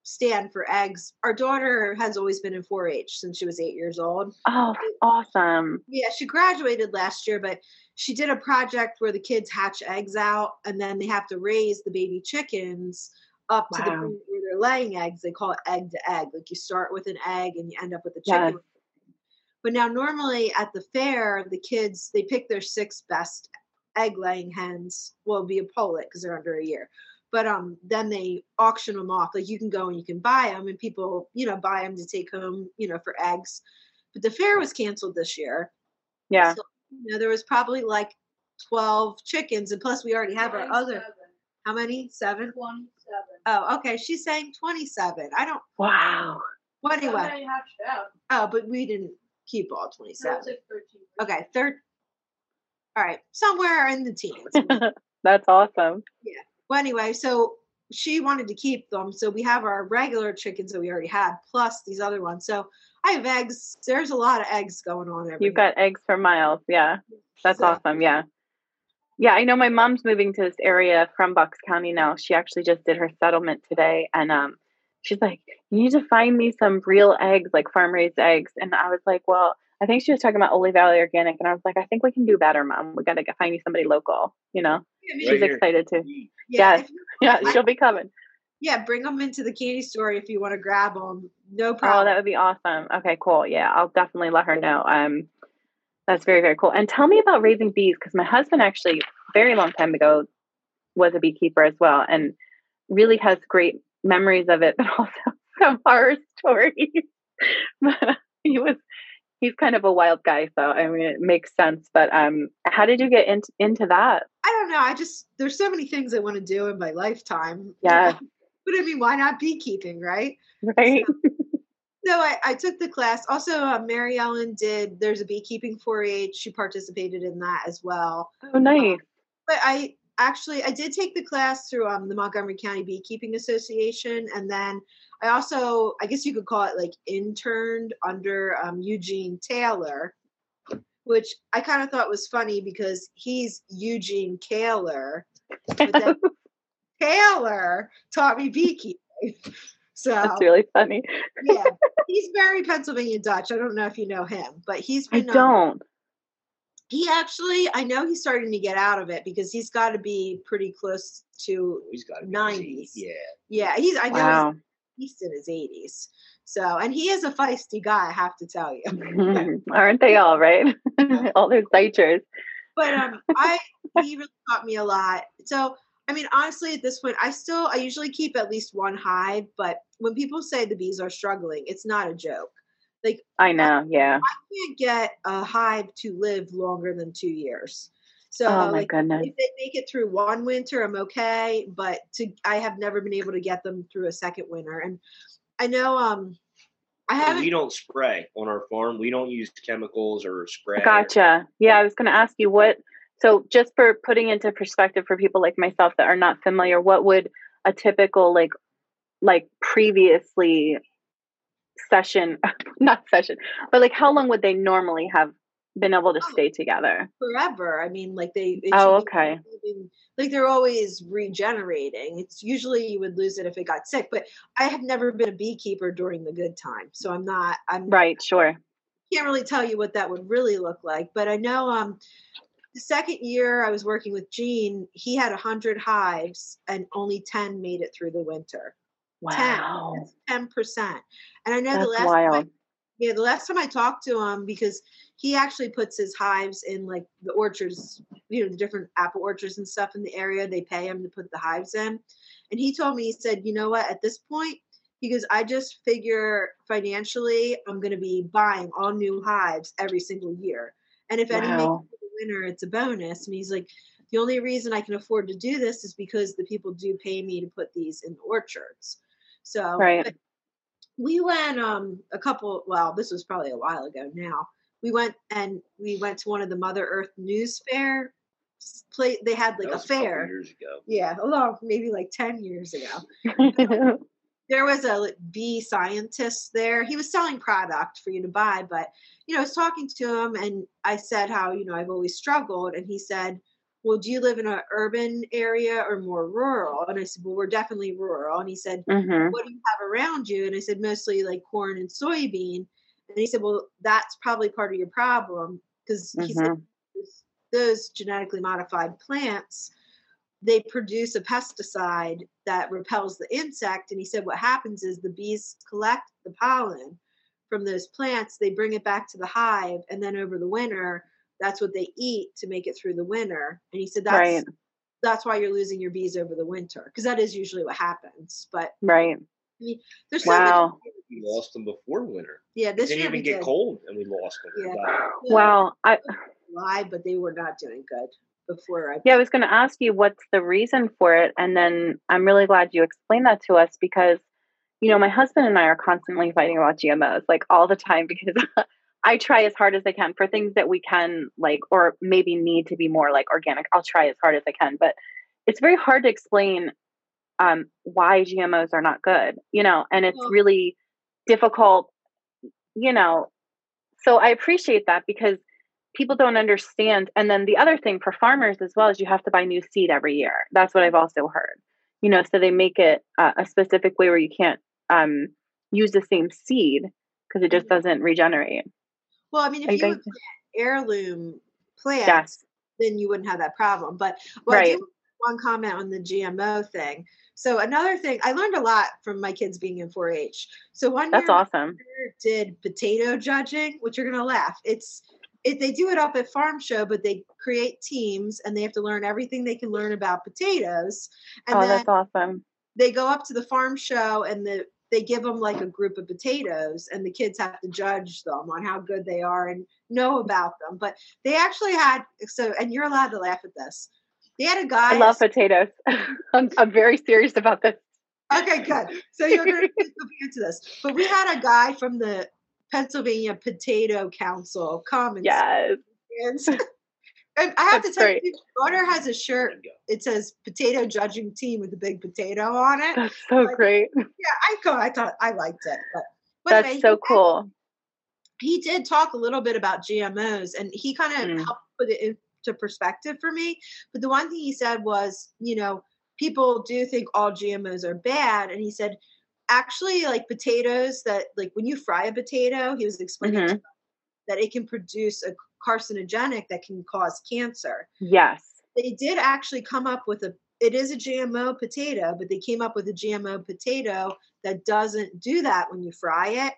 stand for eggs. Our daughter has always been in 4-H since she was eight years old. Oh, awesome. Yeah, she graduated last year, but she did a project where the kids hatch eggs out and then they have to raise the baby chickens up to the point where they're laying eggs. They call it egg to egg. Like you start with an egg and you end up with a Yes. chicken. But now normally at the fair, the kids they pick their six best egg laying hens. Well, it'll be a pullet because they're under a year. But um, then they auction them off. Like you can go and you can buy them, and people, you know, buy them to take home, you know, for eggs. But the fair was canceled this year. Yeah. So, you know, there was probably like 12 chickens, and plus we already have our other. How many? Seven? 27. Oh, okay. She's saying 27. I don't. Wow. Well, How anyway. many hatched out? Oh, but we didn't keep all 27. it's like 13. Okay, third. All right, somewhere in the teens. That's awesome. Well, anyway, so she wanted to keep them, so we have our regular chickens that we already had, plus these other ones. So I have eggs. There's a lot of eggs going on every. You've got eggs for miles. Yeah. That's So- awesome. Yeah. Yeah, I know my mom's moving to this area from Bucks County now. She actually just did her settlement today and um she's like, You need to find me some real eggs, like farm raised eggs. And I was like, Well, I think she was talking about Oley Valley Organic and I was like, I think we can do better, mom. We gotta find you somebody local, you know. Yeah, me- Right She's excited too. Yeah, yes. Yeah, she'll be coming. yeah, bring them into the candy store if you want to grab them. No problem. Oh, that would be awesome. Okay, cool. Yeah, I'll definitely let her know. Um, that's very very cool. And tell me about raising bees because my husband actually very long time ago was a beekeeper as well, and really has great memories of it, but also some horror stories. but he was he's kind of a wild guy, so I mean it makes sense. But um, how did you get into into that? I don't know. I just there's so many things I want to do in my lifetime. Yeah. but I mean, why not beekeeping, right? Right? So I, I took the class. Also, uh, Mary Ellen did. There's a beekeeping 4-H. She participated in that as well. Oh, nice. But I actually I did take the class through um, the Montgomery County Beekeeping Association, and then I also I guess you could call it like interned under um, Eugene Taylor, which I kind of thought was funny because he's Eugene Kehler, but Taylor taught me beekeeping. So That's really funny. yeah, he's very Pennsylvania Dutch. I don't know if you know him, but he's I been. um, don't. he actually, I know he's starting to get out of it because he's got to be pretty close to. He's got 90s. Yeah. Yeah, he's. I know Wow. he's, he's in his eighties. So, and he is a feisty guy, I have to tell you. Aren't they all right? all their diters. but um, I he really taught me a lot. So, I mean, honestly, at this point, I still I usually keep at least one hive. But when people say the bees are struggling, it's not a joke. Like I know. Yeah. I can't get a hive to live longer than two years. So, Oh my like, goodness. if they make it through one winter, I'm okay. But to I have never been able to get them through a second winter. And I know um I haven't. we don't spray on our farm. We don't use chemicals or spray. Gotcha. Yeah, I was going to ask you what. So, just for putting into perspective for people like myself that are not familiar, what would a typical like like previously session, not session, but like how long would they normally have been able to Oh. stay together? forever. I mean, like they. Oh, okay. living- Like they're always regenerating. It's usually you would lose it if it got sick, but I have never been a beekeeper during the good time, so I'm not. I'm Right. Sure. can't really tell you what that would really look like, but I know um the second year I was working with Gene, he had a hundred hives and only ten made it through the winter. Wow. Ten percent. And I know the That's last time yeah, the last time I talked to him because he actually puts his hives in like the orchards, you know, the different apple orchards and stuff in the area. They pay him to put the hives in. And he told me, he said, you know what, at this point, he goes, I just figure financially I'm gonna be buying all new hives every single year. And if any Wow. to the winter, it's a bonus. And he's like, the only reason I can afford to do this is because the people do pay me to put these in the orchards. So Right. we went um a couple well this was probably a while ago now we went and we went to one of the mother earth news fair play they had like That a was couple fair years ago. yeah a long maybe like 10 years ago there was a like, bee scientist there he was selling product for you to buy but you know i was talking to him and i said how you know i've always struggled and he said well do you live in an urban area or more rural and i said well we're definitely rural and he said hmm what do you have around you? And I said, mostly like corn and soybean. And he said, well, that's probably part of your problem because he said Mhm. those- those genetically modified plants, they produce a pesticide that repels the insect. And he said, what happens is the bees collect the pollen from those plants, they bring it back to the hive, and then over the winter, that's what they eat to make it through the winter. And he said, that's Right. that's why you're losing your bees over the winter because that is usually what happens. But Right. There's so many Wow. We lost them before winter. Yeah, It this didn't year even we get did cold, and we lost them. Yeah. Wow. Wow. I live, but they were not doing good before I. Yeah, I was going to ask you what's the reason for it. And then I'm really glad you explained that to us because, you know, my husband and I are constantly fighting about GMOs like all the time because I try as hard as I can for things that we can like, or maybe need to be more like organic. I'll try as hard as I can, but it's very hard to explain um, why GMOs are not good, you know, and it's really difficult, you know. So I appreciate that because people don't understand. And then the other thing for farmers as well is you have to buy new seed every year. That's what I've also heard. You know, so they make it uh, a specific way where you can't um, use the same seed because it just Mhm. doesn't regenerate. Well, I mean, if I you think- heirloom plants, Yes. then you wouldn't have that problem. But well, Right. one comment on the GMO thing. So another thing, I learned a lot from my kids being in 4-H. So one That's year awesome. did potato judging, which you're gonna laugh. It's it, they do it up at farm show, but they create teams and they have to learn everything they can learn about potatoes. And Oh, then that's awesome. they go up to the farm show and the they give them like a group of potatoes and the kids have to judge them on how good they are and know about them but they actually had so and you're allowed to laugh at this they had a guy I love potatoes. I'm, I'm very serious about this. okay good so you're going to get into this but we had a guy from the pennsylvania potato council come and Yes. and, i have That's to tell great. you daughter has a shirt There you go. it says potato judging team with a big potato on it That's so Like, great. Yeah, I go. I thought I liked it, but, but That's anyway, so he, cool. he did talk a little bit about GMOs, and he kind of Mm. helped put it into perspective for me. But the one thing he said was, you know, people do think all GMOs are bad, and he said, actually, like potatoes that, like when you fry a potato, he was explaining to Mhm. them that it can produce a carcinogenic that can cause cancer Yes. they did actually come up with a it is a GMO potato, but they came up with a GMO potato that doesn't do that when you fry it.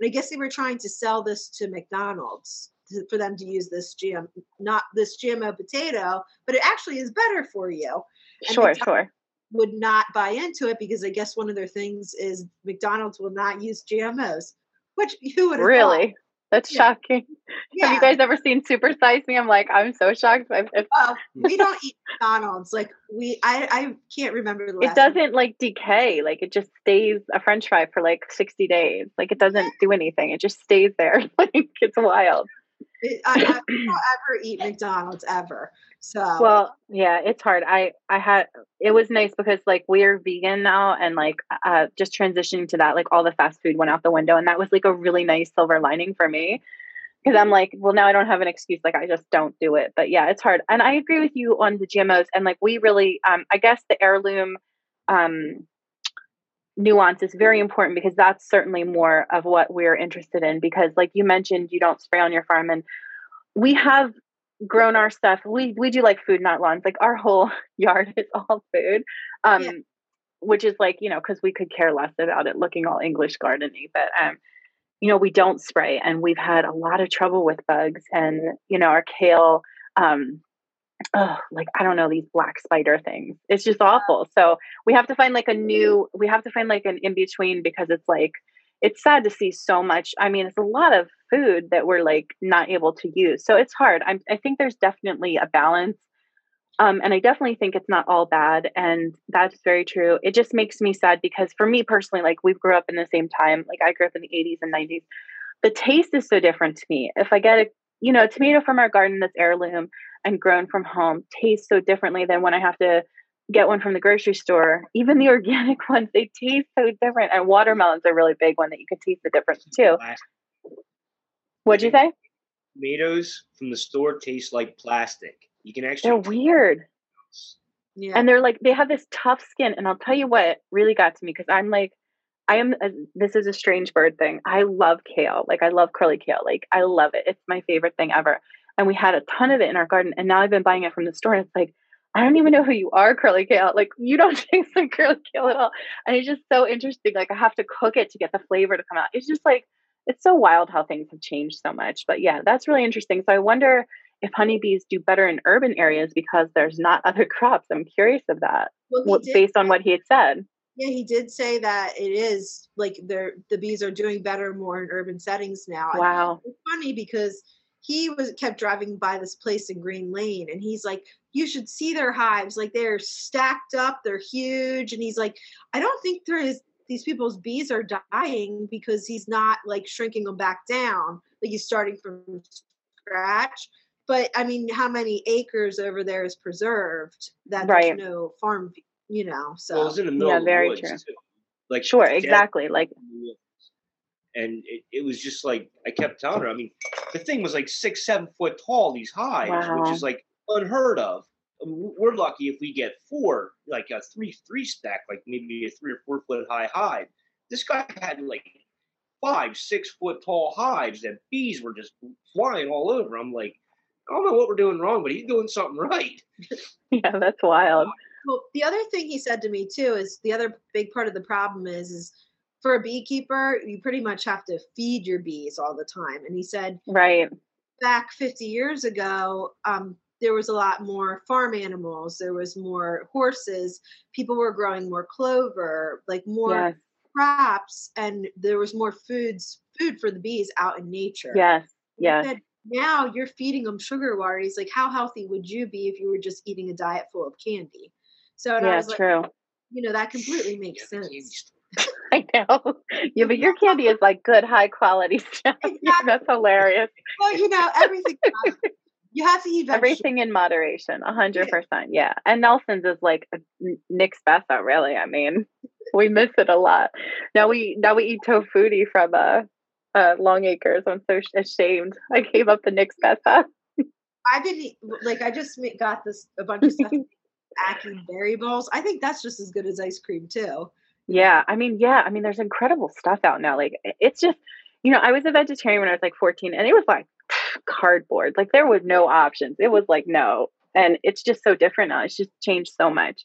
And I guess they were trying to sell this to McDonald's to, for them to use this GM not this GMO potato, but it actually is better for you. And Sure, sure. Would not buy into it because I guess one of their things is McDonald's will not use GMOs. Which who would Really? That's Yeah. shocking. Yeah. Have you guys ever seen Super Size Me? I'm like, I'm so shocked. by this. Oh, we don't eat McDonald's. Like we, I, I can't remember the It last. time- doesn't like decay. Like it just stays a French fry for like 60 days. Like it doesn't do anything. It just stays there. like it's wild. It, I, I don't ever eat McDonald's ever. So Well, yeah, it's hard. I I had it was nice because like we're vegan now and like uh just transitioning to that like all the fast food went out the window and that was like a really nice silver lining for me because I'm like, well now I don't have an excuse like I just don't do it. But yeah, it's hard. And I agree with you on the GMOs and like we really um I guess the heirloom um nuance is very important because that's certainly more of what we're interested in because like you mentioned you don't spray on your farm and we have grown our stuff we we do like food not lawns like our whole yard is all food um Yeah. which is like you know because we could care less about it looking all english gardeny but um you know we don't spray and we've had a lot of trouble with bugs and you know our kale um oh like i don't know these black spider things. It's just awful. So we have to find like a new we have to find like an in between because it's like it's sad to see so much i mean it's a lot of food that we're like not able to use. So it's hard. I'm, i think there's definitely a balance um, and i definitely think it's not all bad and that's very true. It just makes me sad because for me personally like we grew up in the same time like i grew up in the 80s and 90s the taste is so different to me. If i get a you know tomato from our garden that's heirloom and grown from home tastes so differently than when i have to get one from the grocery store. Even the organic ones, they taste so different. And watermelons are a really big one that you can taste the difference too. What'd you say? Tomatoes from the store taste like plastic. You can actually They're weird. yeah. And they're like they have this tough skin. And I'll tell you what really got to me because I'm like, I am. A, this is a strange bird thing. I love kale. Like I love curly kale. Like I love it. It's my favorite thing ever. And we had a ton of it in our garden. And now I've been buying it from the store. And it's like I don't even know who you are, curly kale. Like you don't taste like curly kale at all. And it's just so interesting. Like I have to cook it to get the flavor to come out. It's just like it's so wild how things have changed so much. But yeah, that's really interesting. So I wonder if honeybees do better in urban areas because there's not other crops. I'm curious of that Well, did based on what he had said. Yeah, he did say that it is like they're the bees are doing better more in urban settings now. Wow. It's funny because he was kept driving by this place in Green Lane and he's like, You should see their hives. Like they're stacked up, they're huge. And he's like, I don't think there is these people's bees are dying because he's not like shrinking them back down. Like he's starting from scratch. But I mean, how many acres over there is preserved that Right. there's no farm, you know? So Well, it was in the middle Yeah, of the very woods true. too. Like Sure, exactly. Like in the woods. And it, it was just like I kept telling her. I mean, the thing was like six, seven foot tall. These hives, Wow. which is like unheard of. Um, I mean, We're lucky if we get four, like a three, three stack, like maybe a three or four foot high hive. This guy had like five, six foot tall hives that bees were just flying all over. I'm like, I don't know what we're doing wrong, but he's doing something right. yeah, that's wild. Well, the other thing he said to me too is the other big part of the problem is is for a beekeeper, you pretty much have to feed your bees all the time. And he said Right. back 50 years ago, um, there was a lot more farm animals, there was more horses, people were growing more clover, like more Yes. crops, and there was more foods food for the bees out in nature. Yes. He Yes. said, now you're feeding them sugar water. He's like, how healthy would you be if you were just eating a diet full of candy? So and I Yeah, was like, true. you know, that completely makes Yeah, sense. I know. Yeah, but your candy is like good, high quality stuff. Yeah, Exactly. that's hilarious. Well, you know, everything. you have to eat vegetables. Everything in moderation, a hundred percent. Yeah, and Nelson's is like Nick's Bessa. Really, I mean, we miss it a lot. Now we now we eat Tofutti from uh, uh Longacre's. I'm so ashamed. I gave up the Nick's Bessa. I didn't like. I just got this a bunch of stuff. Acting berry balls. I think that's just as good as ice cream too. Yeah, I mean, yeah, I mean, there's incredible stuff out now. Like, it's just, you know, I was a vegetarian when I was like 14, and it was like cardboard. Like, there was no options. It was like no, and it's just so different now. It's just changed so much.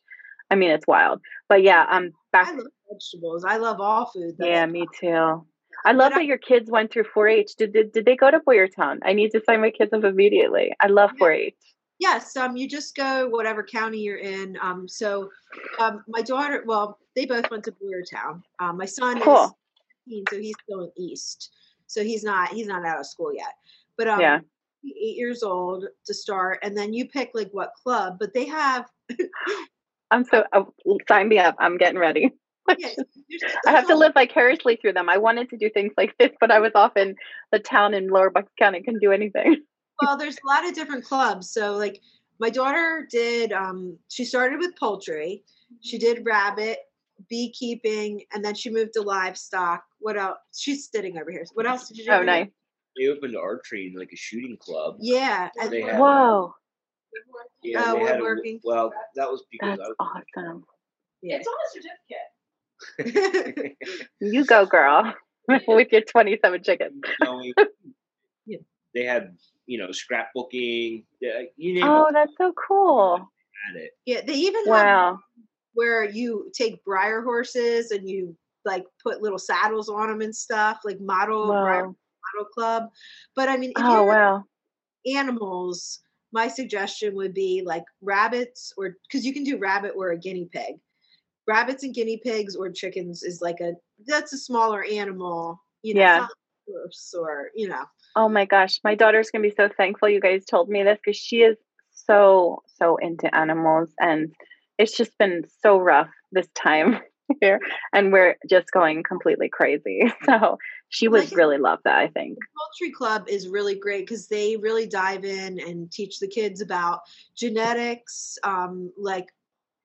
I mean, it's wild. But yeah, um, back. I love vegetables. I love all food. that's Yeah, me too. I love that your kids went through 4-H. Did, did did they go to Boyertown? I need to sign my kids up immediately. I love Yeah. 4-H. Yes, um, you just go whatever county you're in. Um, so, um, my daughter, well, they both went to Boyertown. Um, my son Cool. is 15, so he's still in East. so he's not he's not out of school yet. But um, Yeah. eight years old to start, and then you pick like what club. But they have I'm so oh, sign me up. I'm getting ready. yeah, I have to live vicariously through them. I wanted to do things like this, but I was off in the town in Lower Bucks County, couldn't do anything. well there's a lot of different clubs so like my daughter did um she started with poultry she did rabbit beekeeping and then she moved to livestock what else she's sitting over here what else did you do Oh, over here? nice. They opened archery like a shooting club. yeah and They had- Whoa, Yeah, oh, they had a- woodworking. well, that was because that's I awesome. yeah. It's on a certificate. You go, girl, with your 27 chickens. Yeah. They had, you know, scrapbooking. Yeah, you name Oh, it. that's so cool. At it. yeah they even have Wow. Where you take Breyer horses and you like put little saddles on them and stuff like model Breyer model club but i mean if Oh, wow. animals, my suggestion would be like rabbits or because you can do rabbit or a guinea pig. Rabbits and guinea pigs or chickens is like a that's a smaller animal, you know, Yeah. not like a horse or you know. Oh my gosh, my daughter's gonna be so thankful you guys told me this because she is so so into animals, and it's just been so rough this time here, and we're just going completely crazy. So she would really love that. I think. Poultry Club is really great because they really dive in and teach the kids about genetics, um, like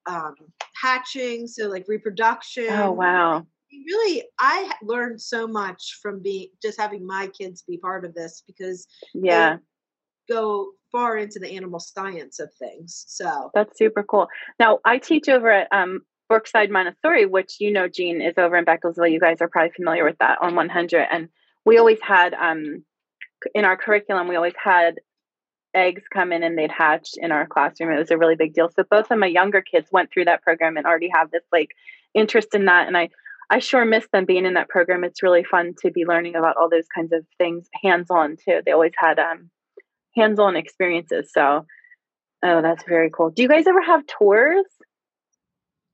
um, hatching, so like reproduction. Oh wow. Really, I learned so much from being just having my kids be part of this because Yeah, go far into the animal science of things. So that's super cool. Now I teach over at um, Brookside Montessori, which you know, Gene is over in Bechtelsville. You guys are probably familiar with that on 100, and we always had um, in our curriculum, we always had eggs come in and they'd hatch in our classroom. It was a really big deal. So both of my younger kids went through that program and already have this like interest in that. And I, I sure miss them being in that program. It's really fun to be learning about all those kinds of things hands on too. They always had um, hands on experiences. So, oh, that's very cool. Do you guys ever have tours?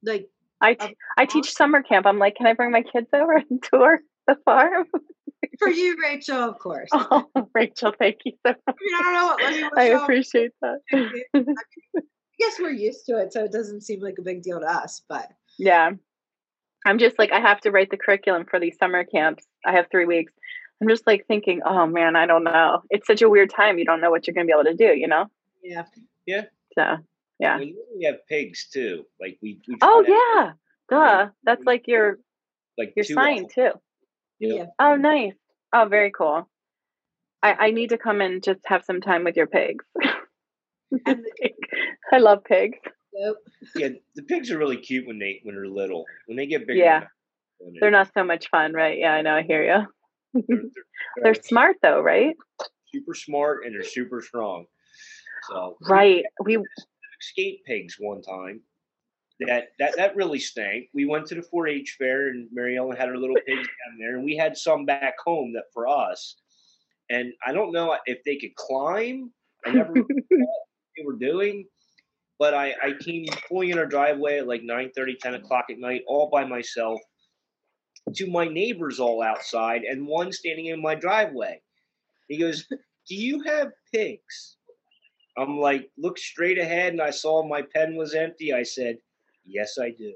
like I, t- I teach summer camp. I'm like, can I bring my kids over and tour the farm? for you, Rachael, of course. Oh, Rachael, thank you so much. I mean, I don't know what, I appreciate that. I mean, I guess we're used to it, so it doesn't seem like a big deal to us. But Yeah. I'm just like, I have to write the curriculum for these summer camps. I have three weeks. I'm just like thinking, oh man, I don't know. It's such a weird time. You don't know what you're going to be able to do, you know? yeah, Yeah. So, yeah. We we have pigs too. Like we. we Oh, try to- yeah. Duh. That's like your, Like your sign of too. Yeah. yeah. Oh, nice. Oh, very cool. I, I need to come and just have some time with your pigs. The, I love pigs. nope. Yeah, the pigs are really cute when they when they're little. When they get bigger, Yeah. they're They're not so much fun, right? Yeah, I know. I hear you. They're, They're smart though, right? super smart and they're super strong. So Right. We, skate pigs one time. That that that really stank. We went to the 4-H fair and Mary Ellen had her little pigs down there, and we had some back home that for us. And I don't know if they could climb. I never knew what they were doing, but I I came pulling in our driveway at like 9 30, 10 o'clock at night, all by myself, to my neighbors all outside, and one standing in my driveway. He goes, "Do you have pigs?" I'm like, look straight ahead, and I saw my pen was empty. I said, Yes, I do.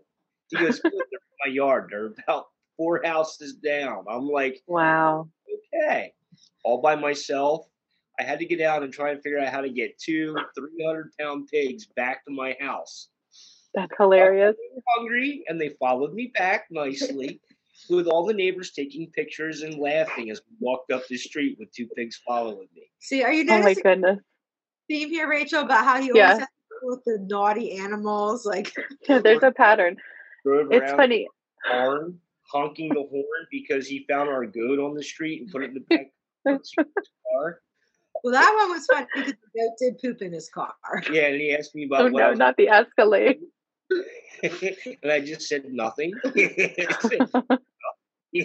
He goes, they're in my yard. They're about four houses down. I'm like, wow. Okay. All by myself. I had to get out and try and figure out how to get two 300 pound pigs back to my house. That's hilarious. Hungry, and they followed me back nicely. With all the neighbors taking pictures and laughing as we walked up the street with two pigs following me. See, are you noticing? Oh my noticing goodness. a theme here, Rachael, about how you Yeah. always have to deal with the naughty animals? Like, Yeah, there's a pattern. It's funny. the barn, honking the horn because he found our goat on the street and put it in the back of the car. well, that one was fun because the goat did poop in his car. Yeah, and he asked me about Oh what no, was not the Escalade. and I just said nothing.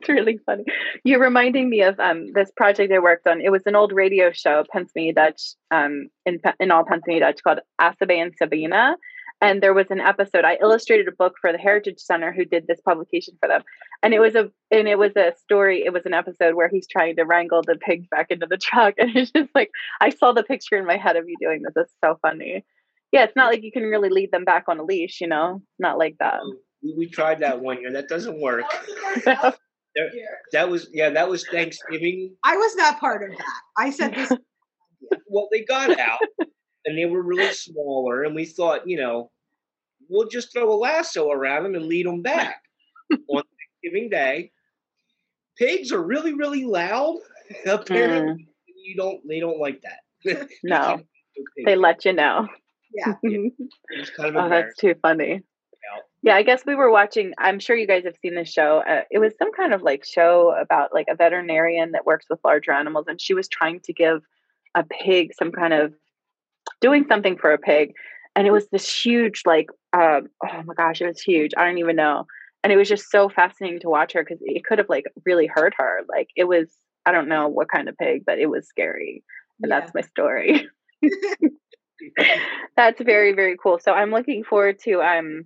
It's really funny. You're reminding me of um, this project I worked on. It was an old radio show, Pennsylvania Dutch, um, in in all Pennsylvania Dutch, called Asabe and Sabina, and there was an episode i illustrated a book for the heritage center who did this publication for them. And it was a and it was a story it was an episode where he's trying to wrangle the pigs back into the truck. And it's just like i saw the picture in my head of you doing this. It's so funny. Yeah it's not like you can really lead them back on a leash you know? Not like that we, we tried that one year. That doesn't work. That That was yeah. That was Thanksgiving. I was not part of that. I said this. Well, they got out and they were really smaller, and we thought, you know, we'll just throw a lasso around them and lead them back on Thanksgiving Day. Pigs are really really loud. Apparently, hmm. you don't. They don't like that. no they let you know Yeah. It's kind of oh that's too funny out. Yeah i guess we were watching i'm sure you guys have seen this show uh, it was some kind of like show about like a veterinarian that works with larger animals and she was trying to give a pig some kind of doing something for a pig and it was this huge like um oh my gosh it was huge i don't even know and it was just so fascinating to watch her because it could have like really hurt her like it was i don't know what kind of pig but it was scary and Yeah. that's my story that's very very cool so i'm looking forward to um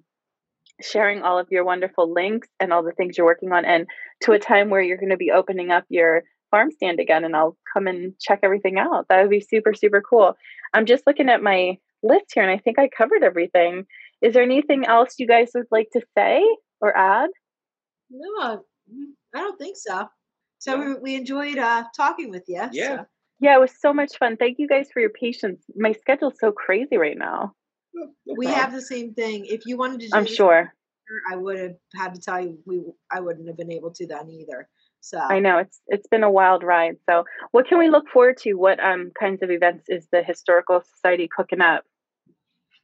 sharing all of your wonderful links and all the things you're working on and to a time where you're going to be opening up your farm stand again and i'll come and check everything out. That would be super super cool. I'm just looking at my list here and i think i covered everything. Is there anything else you guys would like to say or add? No, I don't think so. So we, we enjoyed uh, talking with you. Yeah. so- yeah it was so much fun. Thank you guys for your patience. My schedule's so crazy right now No we have the same thing. If you wanted to, do i'm this sure I would have had to tell you we I wouldn't have been able to then either. So I know it's it's been a wild ride. So, what can we look forward to? What um kinds of events is the historical society cooking up?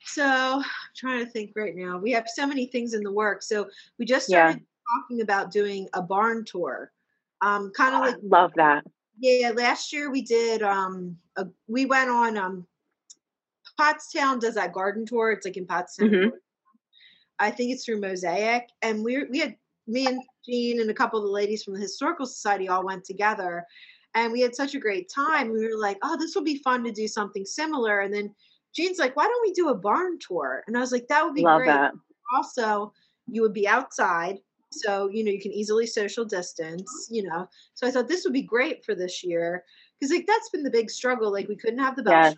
So I'm trying to think right now. We have so many things in the works. So we just Yeah. started talking about doing a barn tour. Um, kind of I like love that. yeah. Last year we did. Um, a, we went on um, Pottstown does that garden tour. It's like in Pottstown. Mhm. I think it's through Mosaic, and we we had me and Gene and a couple of the ladies from the historical society all went together, and we had such a great time. We were like, oh, this will be fun to do something similar. And then Gene's like, why don't we do a barn tour? And I was like, that would be Love great. that. Also, you would be outside, so you know you can easily social distance. You know, so I thought this would be great for this year because like that's been the big struggle. Like we couldn't have the bell, Yes.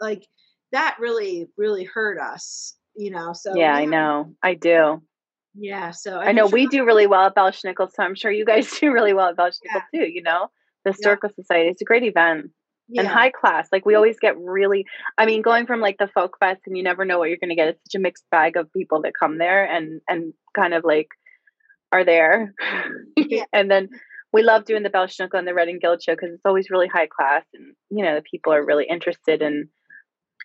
like that really really hurt us. You know, so yeah, we I know. I do. Yeah, so I know I'm we do really well at Belsnickel, so I'm sure you guys do really well at Belsnickel too. You know, the historical society. It's a great event and high class. Like we always get really. I mean, going from like the folk fest, and you never know what you're going to get. It's such a mixed bag of people that come there and and kind of like are there. Yeah. and then we love doing the Belsnickel and the Red and Guild show because it's always really high class, and you know the people are really interested in.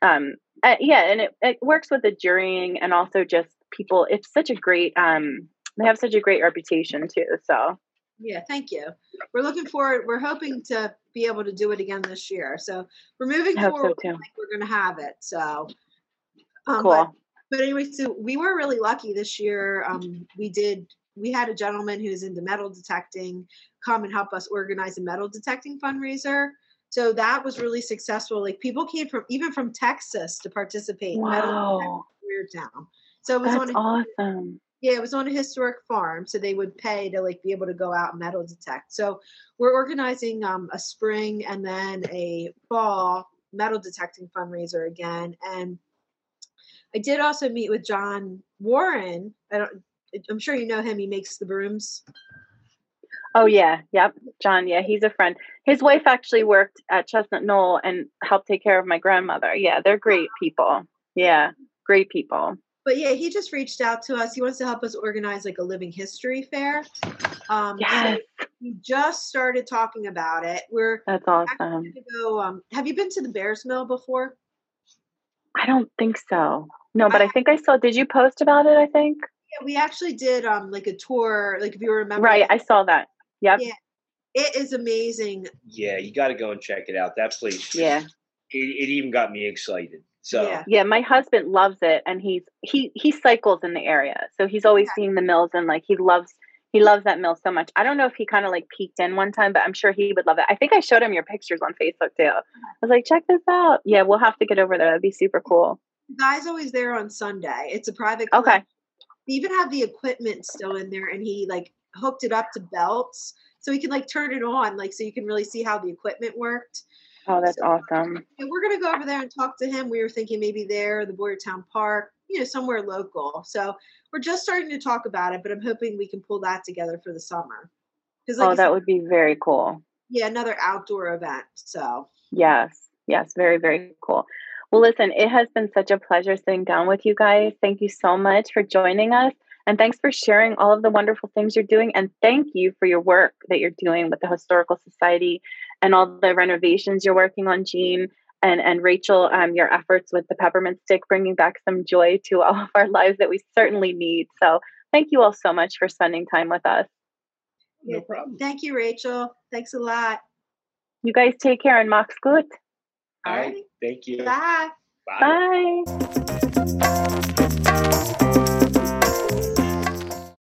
Um, uh, yeah, and it, it works with the jurying and also just people. It's such a great. Um, they have such a great reputation too. So Yeah, thank you. We're looking forward. We're hoping to be able to do it again this year. So we're moving I hope so forward. Like we're going to have it. So um, Cool. But, but anyway, so we were really lucky this year. Um, we did. We had a gentleman who's into metal detecting come and help us organize a metal detecting fundraiser. So that was really successful. Like people came from even from Texas to participate. in metal detecting Wow, in Weirtown. So it was that's on a awesome. yeah, it was on a historic farm, so they would pay to like be able to go out and metal detect. So we're organizing um, a spring and then a fall metal detecting fundraiser again. And I did also meet with John Warren. I don't. I'm sure you know him. He makes the brooms. Oh yeah, yep. John, yeah, he's a friend. His wife actually worked at Chestnut Knoll and helped take care of my grandmother. Yeah, they're great people. Yeah, great people. But yeah, he just reached out to us. He wants to help us organize like a living history fair. Um, so we just started talking about it. We're that's awesome. go. Um, have you been to the Bears Mill before? I don't think so. No, but I think I saw. Did you post about it? I think. Yeah, we actually did um like a tour, like if you remember. Right, I saw that. Yep. Yeah. It is amazing. Yeah, you got to go and check it out. That place. Yeah. It, it even got me excited. So Yeah. Yeah, my husband loves it, and he's he he cycles in the area, so he's always Yeah. seeing the mills, and like he loves he loves that mill so much. I don't know if he kind of like peeked in one time, but I'm sure he would love it. I think I showed him your pictures on Facebook too. I was like, check this out. Yeah, we'll have to get over there. That'd be super cool. The guy's always there on Sunday. It's a private. Okay. They even have the equipment still in there, and he like hooked it up to belts, so he can like turn it on, like so you can really see how the equipment worked. Oh, that's So- awesome. And we're gonna go over there and talk to him. We were thinking maybe there, the Boyertown Park, you know, somewhere local. So we're just starting to talk about it, but I'm hoping we can pull that together for the summer. Because Oh, that would be very cool. yeah, another outdoor event. So Yes, yes, very, very cool. Well, listen, it has been such a pleasure sitting down with you guys. Thank you so much for joining us. And thanks for sharing all of the wonderful things you're doing. And thank you for your work that you're doing with the Historical Society and all the renovations you're working on, Gene. And, and Rachael, um, your efforts with the peppermint stick, bringing back some joy to all of our lives that we certainly need. So, thank you all so much for spending time with us. No problem. thank you, Rachael. Thanks a lot. You guys take care and Max gut. All right. Thank you. Bye. Bye. Bye.